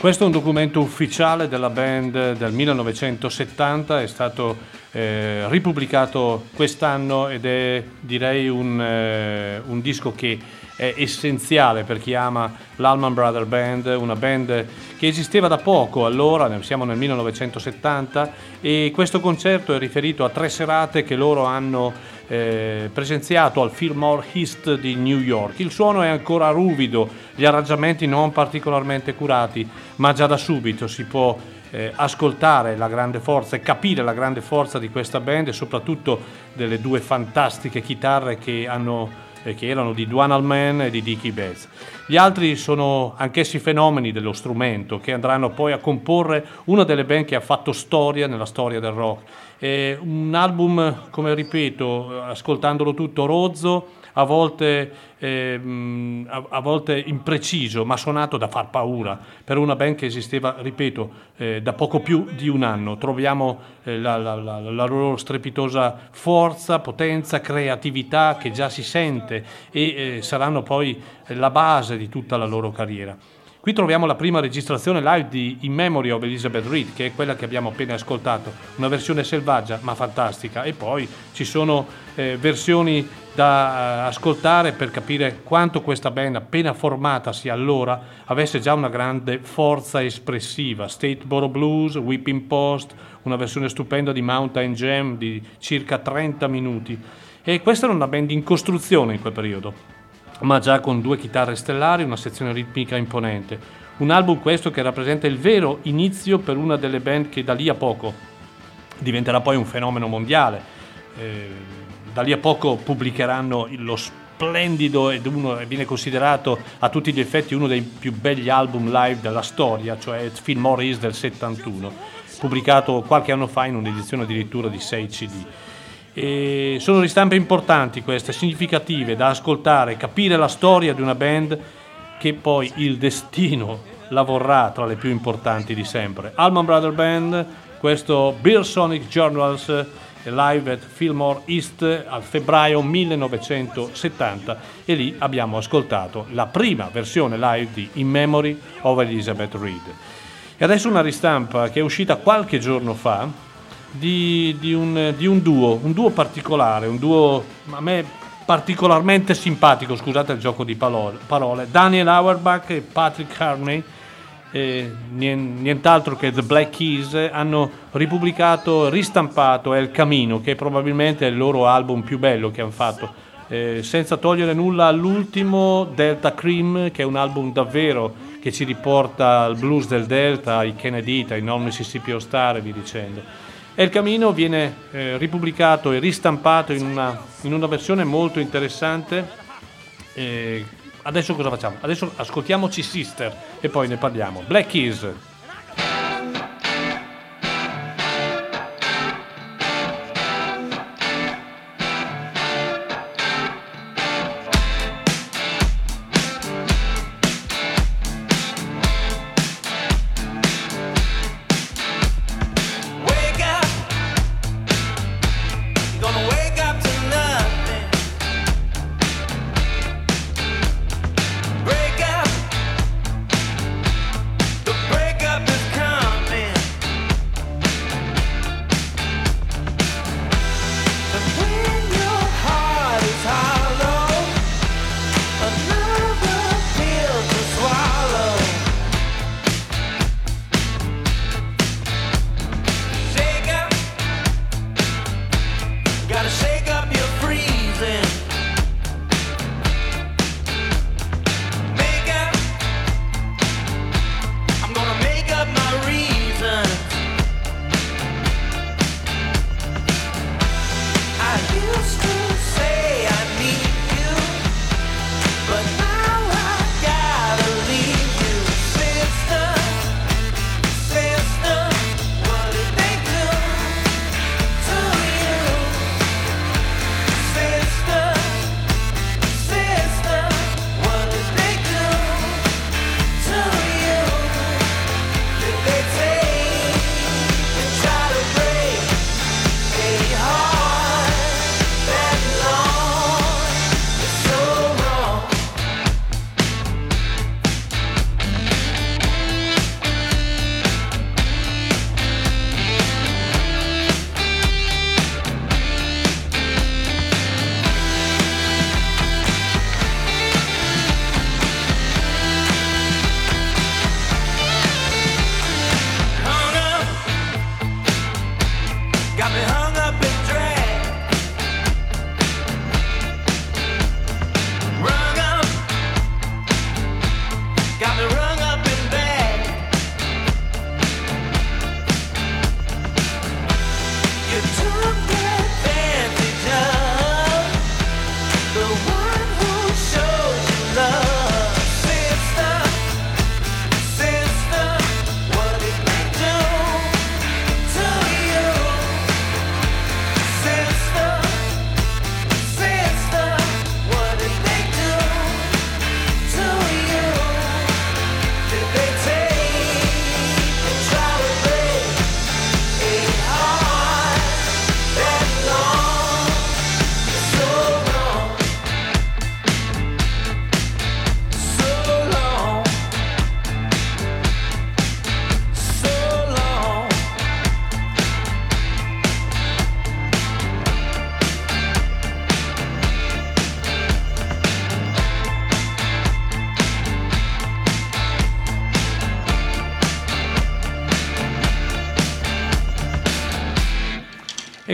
Questo è un documento ufficiale della band del 1970, è stato eh, ripubblicato quest'anno ed è direi un, eh, un disco che è essenziale per chi ama l'Allman Brother Band, una band che esisteva da poco allora, siamo nel 1970 e questo concerto è riferito a tre serate che loro hanno eh, presenziato al Fillmore East di New York. Il suono è ancora ruvido, gli arrangiamenti non particolarmente curati, ma già da subito si può eh, ascoltare la grande forza e capire la grande forza di questa band e soprattutto delle due fantastiche chitarre che hanno che erano di Duane Allman e di Dickie Betts. Gli altri sono anch'essi fenomeni dello strumento che andranno poi a comporre una delle band che ha fatto storia nella storia del rock. È un album, come ripeto, ascoltandolo tutto rozzo, a volte, ehm, a, a volte impreciso, ma suonato da far paura per una band che esisteva, ripeto, eh, da poco più di un anno. Troviamo eh, la, la- la- la loro strepitosa forza, potenza, creatività che già si sente e eh, saranno poi la base di tutta la loro carriera. Qui troviamo la prima registrazione live di In Memory of Elizabeth Reed, che è quella che abbiamo appena ascoltato, una versione selvaggia ma fantastica. E poi ci sono eh, versioni da eh, ascoltare per capire quanto questa band appena formatasi allora avesse già una grande forza espressiva. Stateboro Blues, Whipping Post, una versione stupenda di Mountain Jam di circa 30 minuti. E questa era una band in costruzione in quel periodo ma già con due chitarre stellari una sezione ritmica imponente. Un album questo che rappresenta il vero inizio per una delle band che da lì a poco diventerà poi un fenomeno mondiale. Eh, da lì a poco pubblicheranno lo splendido ed uno viene considerato a tutti gli effetti uno dei più begli album live della storia, cioè Fillmore East del 71, pubblicato qualche anno fa in un'edizione addirittura di 6 CD. E sono ristampe importanti queste, significative, da ascoltare, capire la storia di una band che poi il destino la vorrà tra le più importanti di sempre. Allman Brother Band, questo Beer Sonic Journals live at Fillmore East al febbraio 1970 e lì abbiamo ascoltato la prima versione live di In Memory of Elizabeth Reed. E adesso una ristampa che è uscita qualche giorno fa di, di un, di un duo, un duo particolare, un duo a me particolarmente simpatico, scusate il gioco di parole, parole. Daniel Auerbach e Patrick Harney, eh, nien- nient'altro che The Black Keys, hanno ripubblicato, ristampato El Camino, che probabilmente è il loro album più bello che hanno fatto. Eh, senza togliere nulla all'ultimo Delta Cream, che è un album davvero che ci riporta al blues del Delta, ai Kennedy, ai non Mississippi All e via dicendo. El Camino viene eh, ripubblicato e ristampato in una, in una versione molto interessante. Eh, adesso cosa facciamo? Adesso ascoltiamoci Sister e poi ne parliamo. Black Keys.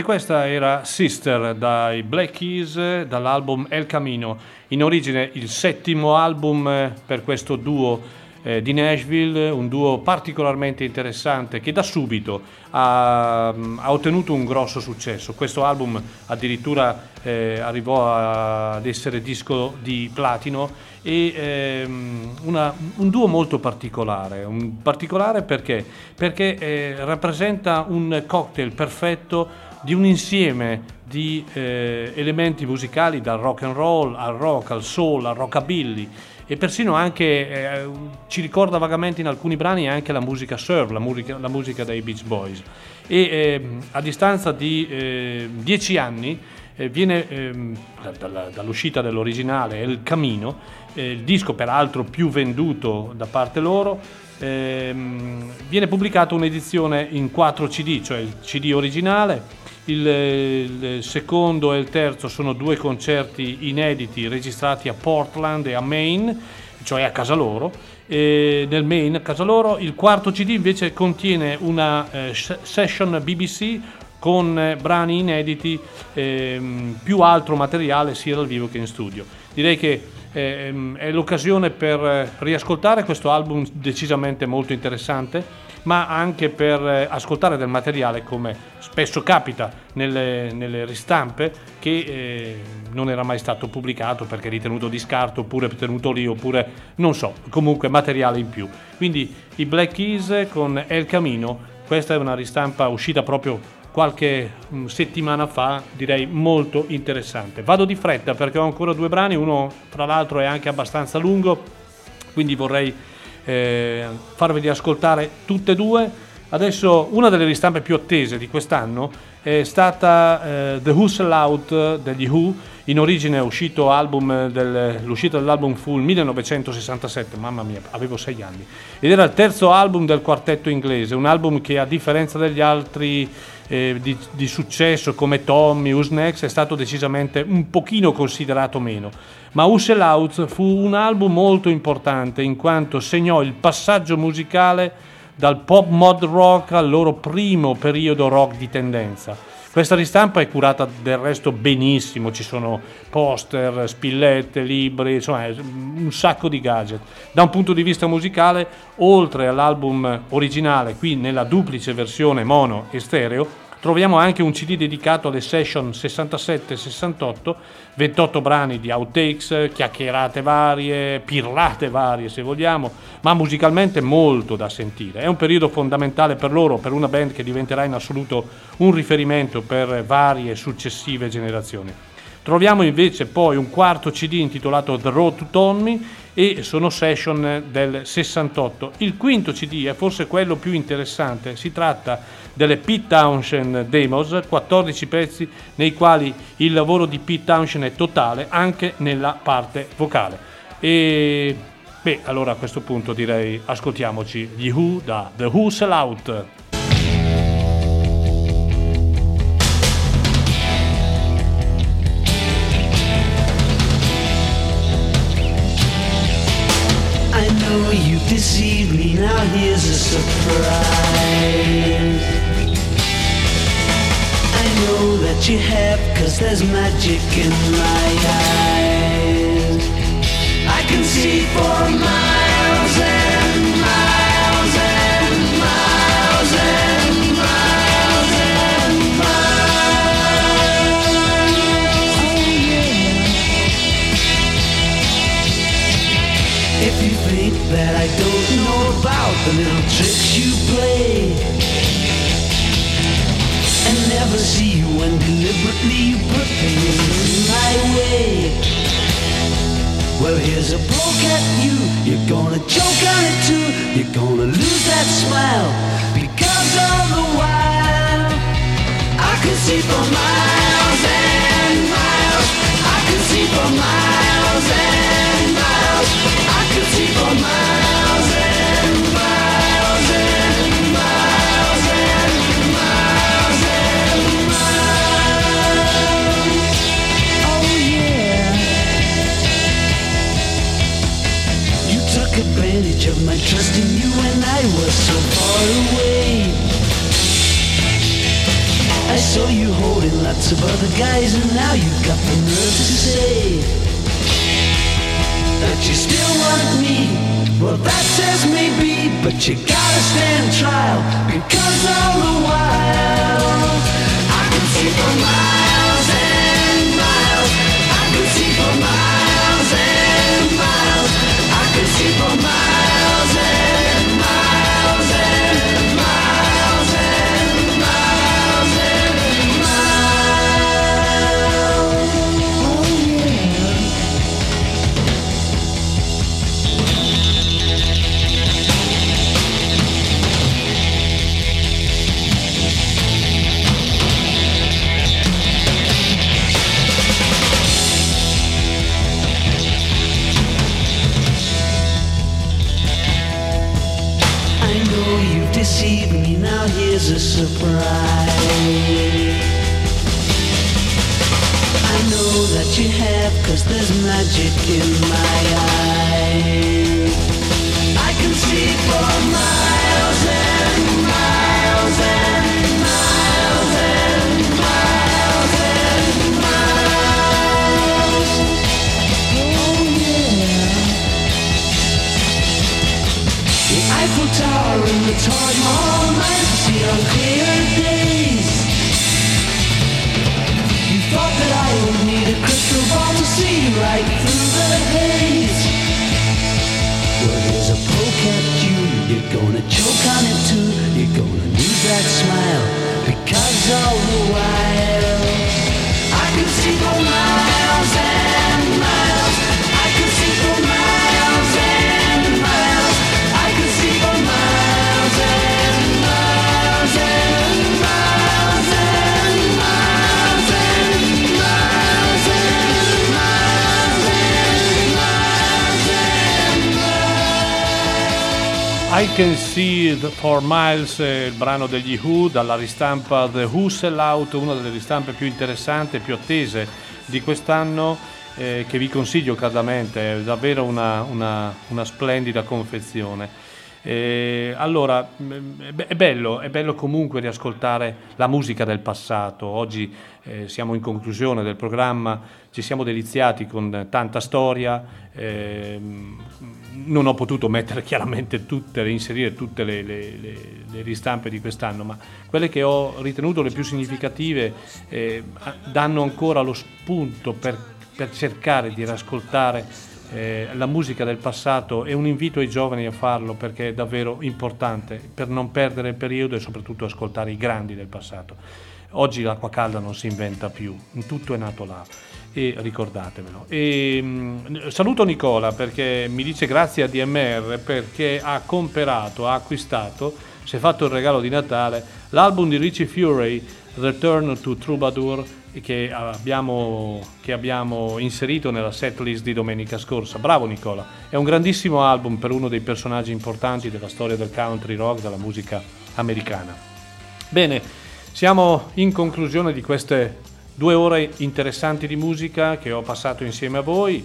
Questa era Sister dai Black Keys dall'album El Camino, in origine il settimo album eh, per questo duo eh, di Nashville, un duo particolarmente interessante che da subito ha, ha ottenuto un grosso successo. Questo album addirittura eh, arrivò a- ad essere disco di platino e ehm, una- un duo molto particolare, un particolare perché? Perché eh, rappresenta un cocktail perfetto di un insieme di eh, elementi musicali dal rock and roll al rock, al soul, al rockabilly e persino anche eh, ci ricorda vagamente in alcuni brani anche la musica surf, la musica, la musica dei Beach Boys. E ehm, a distanza di eh, dieci anni eh, viene ehm, dall'uscita dell'originale El Camino, eh, il disco peraltro più venduto da parte loro, ehm, viene pubblicata un'edizione in 4 CD, cioè il CD originale, il, il secondo e il terzo sono due concerti inediti registrati a Portland e a Maine, cioè a casa loro. Nel Maine, a casa loro, il quarto CD invece contiene una eh, session BBC con eh, brani inediti, ehm, più altro materiale sia dal vivo che in studio. Direi che ehm, è l'occasione per eh, riascoltare questo album decisamente molto interessante ma anche per eh, ascoltare del materiale come spesso capita nelle, nelle ristampe che eh, non era mai stato pubblicato perché ritenuto di scarto oppure tenuto lì oppure non so, comunque materiale in più. Quindi i Black Keys con El Camino, questa è una ristampa uscita proprio qualche mm, settimana fa, direi molto interessante. Vado di fretta perché ho ancora due brani, uno tra l'altro è anche abbastanza lungo, quindi vorrei eh, farveli ascoltare tutte e due. Adesso una delle ristampe più attese di quest'anno è stata eh, The Sell Out degli Who, in origine è uscito del- l'uscita dell'album fu il 1967, mamma mia, avevo sei anni, ed era il terzo album del quartetto inglese, un album che a differenza degli altri eh, di, di successo come Tommy, Who's Next è stato decisamente un pochino considerato meno. Ma Sell Out fu un album molto importante in quanto segnò il passaggio musicale dal pop mod rock al loro primo periodo rock di tendenza. Questa ristampa è curata del resto benissimo, ci sono poster, spillette, libri, insomma un sacco di gadget. Da un punto di vista musicale, oltre all'album originale, qui nella duplice versione mono e stereo, troviamo anche un CD dedicato alle session 67-68, 28 brani di outtakes, chiacchierate varie, pirlate varie se vogliamo, ma musicalmente molto da sentire. È un periodo fondamentale per loro, per una band che diventerà in assoluto un riferimento per varie successive generazioni. Troviamo invece poi un quarto CD intitolato The Road to Tommy e sono session del 68. Il quinto CD è forse quello più interessante, si tratta delle Pete Townshend Demos, 14 pezzi nei quali il lavoro di Pete Townshend è totale anche nella parte vocale. E beh, allora a questo punto direi ascoltiamoci gli Who da The Who Sell Out. Deceived me, now here's a surprise. I know that you have, cause there's magic in my eyes. I can see for miles deliberately put things my way Well here's a poke at you, you're gonna choke on it too. You're gonna lose that smile because all the while. I can see for miles and miles. I can see for miles and miles. I can see for miles of my trust in you when I was so far away I saw you holding lots of other guys, and now you've got the nerve to say that you still want me. Well, that says maybe, but you gotta stand trial because all the while I could see for miles you've me, now here's a surprise. I know that you have, cause there's magic in my eyes. I can see for miles and miles and miles and miles and miles. Oh yeah. The Eiffel Tower and the Taj because all the while I could see for miles and I Can See It For Miles, eh, il brano degli Who, dalla ristampa The Who Sell Out, una delle ristampe più interessanti e più attese di quest'anno, eh, che vi consiglio caldamente, è davvero una, una- una splendida confezione. Eh, allora, è be- è bello, è bello comunque riascoltare la musica del passato. Oggi eh, siamo in conclusione del programma, ci siamo deliziati con tanta storia. ehm, non ho potuto mettere chiaramente tutte, inserire tutte le, le- le- le ristampe di quest'anno, ma quelle che ho ritenuto le più significative eh, danno ancora lo spunto per, per cercare di riascoltare eh, la musica del passato e un invito ai giovani a farlo perché è davvero importante per non perdere il periodo e soprattutto ascoltare i grandi del passato. Oggi l'acqua calda non si inventa più, tutto è nato là e ricordatevelo. E, mh, saluto Nicola perché mi dice grazie a DMR perché ha comperato, ha acquistato, si è fatto il regalo di Natale, l'album di Richie Fury, Return to Troubadour, che abbiamo, che abbiamo inserito nella setlist di domenica scorsa. Bravo Nicola, è un grandissimo album per uno dei personaggi importanti della storia del country rock, della musica americana. Bene, siamo in conclusione di queste due ore interessanti di musica che ho passato insieme a voi.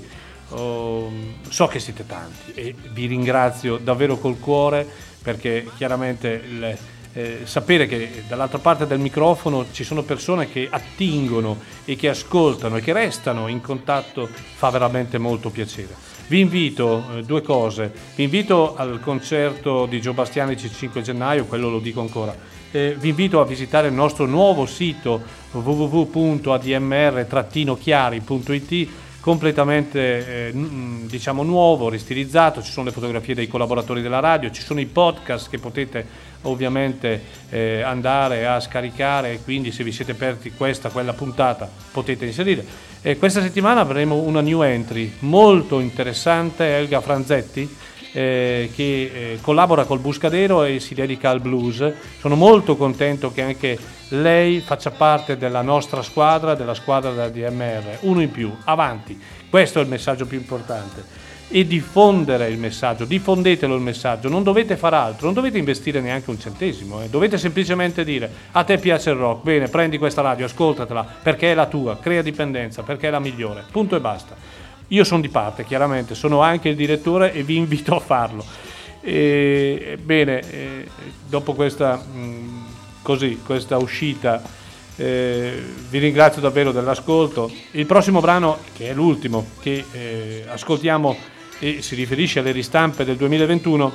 Oh, so che siete tanti e vi ringrazio davvero col cuore perché chiaramente il- eh, sapere che dall'altra parte del microfono ci sono persone che attingono e che ascoltano e che restano in contatto fa veramente molto piacere. Vi invito eh, due cose, vi invito al concerto di Gio Bastianici il 5 gennaio, quello lo dico ancora, eh, vi invito a visitare il nostro nuovo sito www.admr-chiari.it completamente eh, n- diciamo nuovo, ristilizzato, ci sono le fotografie dei collaboratori della radio, ci sono i podcast che potete ovviamente eh, andare a scaricare. E quindi se vi siete persi questa, quella puntata potete inserire. E questa settimana avremo una new entry molto interessante, Elga Franzetti, eh, che eh, collabora col Buscadero e si dedica al blues. Sono molto contento che anche lei faccia parte della nostra squadra, della squadra della DMR. Uno in più, avanti. Questo è il messaggio più importante. E diffondere il messaggio, diffondetelo il messaggio, non dovete fare altro, non dovete investire neanche un centesimo, eh. dovete semplicemente dire a te piace il rock, bene, prendi questa radio, ascoltatela, perché è la tua, crea dipendenza, perché è la migliore, punto e basta. Io sono di parte, chiaramente, sono anche il direttore e vi [LAUGHS] invito a farlo. E, bene, dopo questa, così, questa uscita Eh, vi ringrazio davvero dell'ascolto. Il prossimo brano, che è l'ultimo che eh, ascoltiamo e si riferisce alle ristampe del 2021,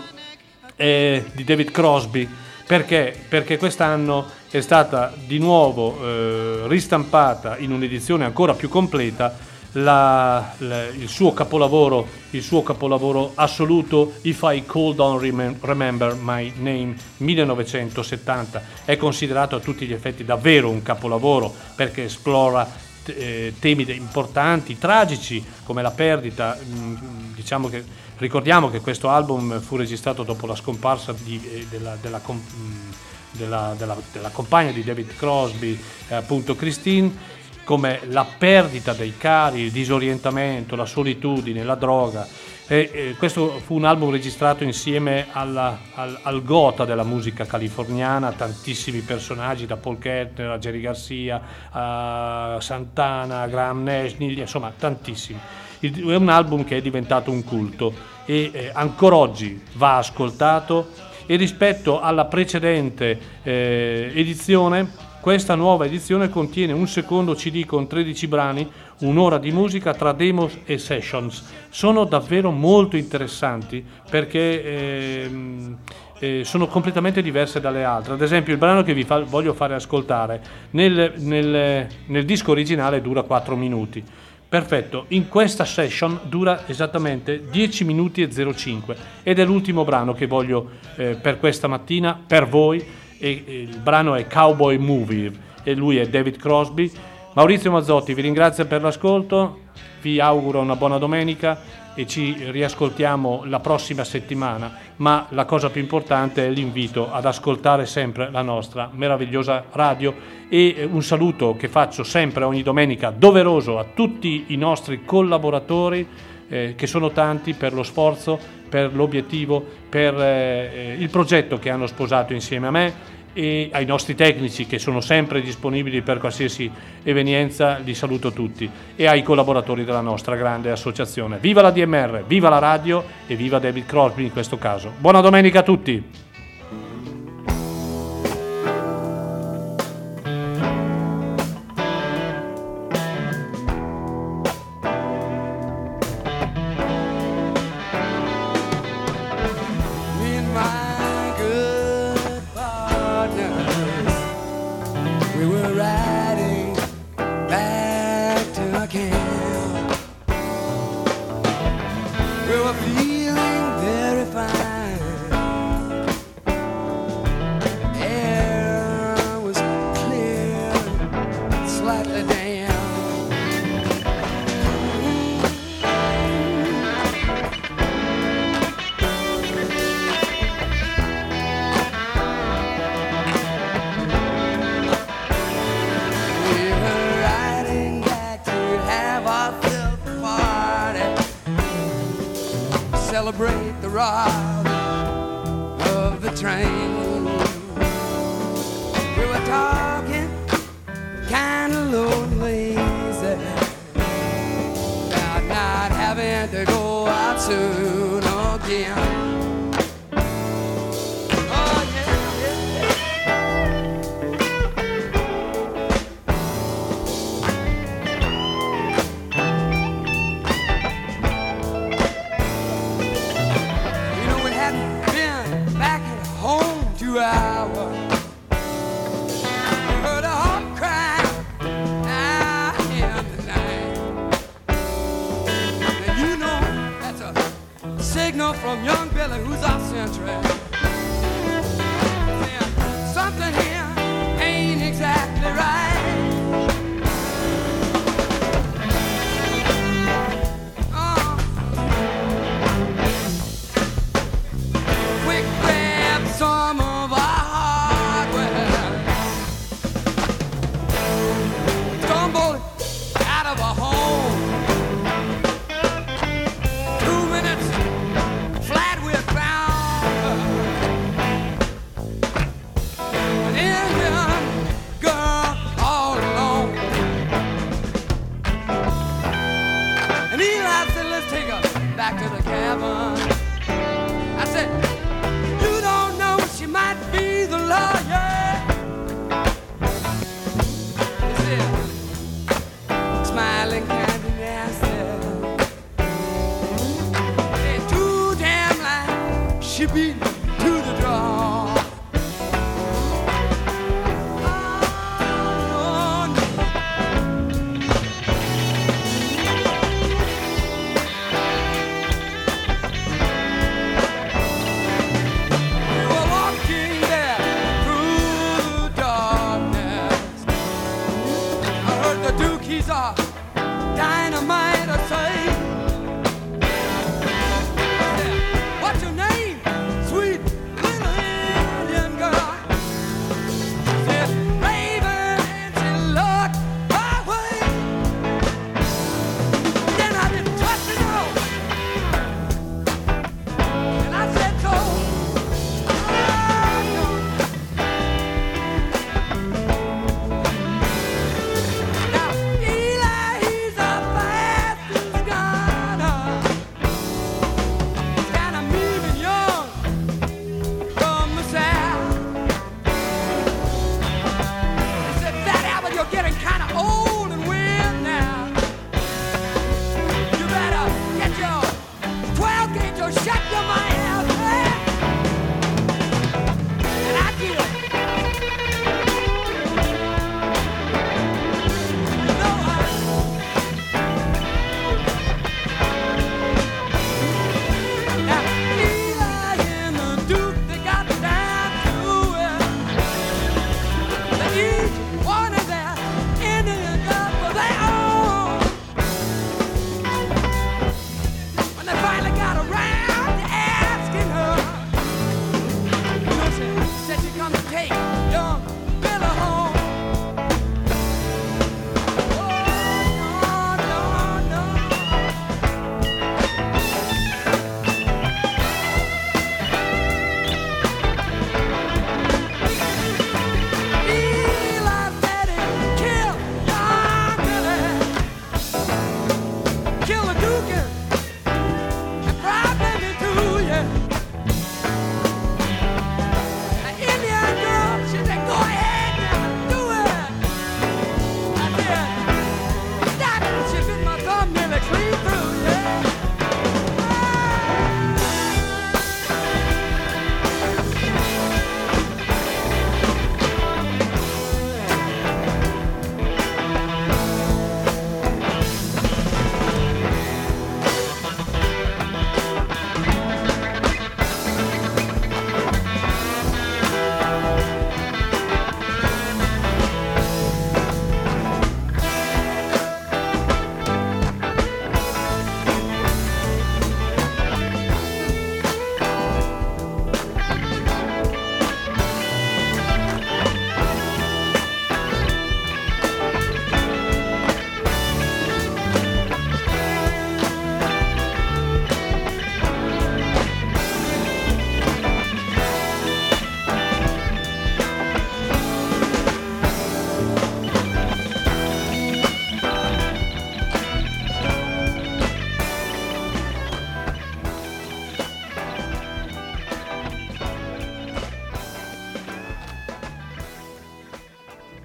è di David Crosby. Perché? Perché quest'anno è stata di nuovo eh, ristampata in un'edizione ancora più completa la- la- il suo capolavoro, il suo capolavoro assoluto, If I Call Don't Remem- Remember My Name 1970. È considerato a tutti gli effetti davvero un capolavoro perché esplora eh, temi importanti, tragici come la perdita. mm, Diciamo che, ricordiamo che questo album fu registrato dopo la scomparsa di- eh, della, mm, della- della- della compagna di David Crosby, eh, appunto Christine come la perdita dei cari, il disorientamento, la solitudine, la droga. E, eh, questo fu un album registrato insieme alla- al, al gota della musica californiana, tantissimi personaggi, da Paul Kettner a Jerry Garcia, a Santana, a Graham Nash, insomma tantissimi. Il- è un album che è diventato un culto e eh, ancora oggi va ascoltato e rispetto alla precedente eh, edizione questa nuova edizione contiene un secondo CD con 13 brani, un'ora di musica tra demos e sessions. Sono davvero molto interessanti perché ehm, eh, sono completamente diverse dalle altre. Ad esempio il brano che vi fa- voglio fare ascoltare nel, nel- nel disco originale dura 4 minuti. Perfetto, in questa session dura esattamente 10 minuti e 05 ed è l'ultimo brano che voglio eh, per questa mattina, per voi, e, e il brano è Cowboy Movie e lui è David Crosby. Maurizio Mazzotti vi ringrazio per l'ascolto, vi auguro una buona domenica e ci riascoltiamo la prossima settimana, ma la cosa più importante è l'invito ad ascoltare sempre la nostra meravigliosa radio e eh, un saluto che faccio sempre ogni domenica doveroso a tutti i nostri collaboratori eh, che sono tanti per lo sforzo, per l'obiettivo, per eh, eh, il progetto che hanno sposato insieme a me e ai nostri tecnici che sono sempre disponibili per qualsiasi evenienza, li saluto tutti e ai collaboratori della nostra grande associazione. Viva la DMR, viva la radio e viva David Crosby in questo caso. Buona domenica a tutti!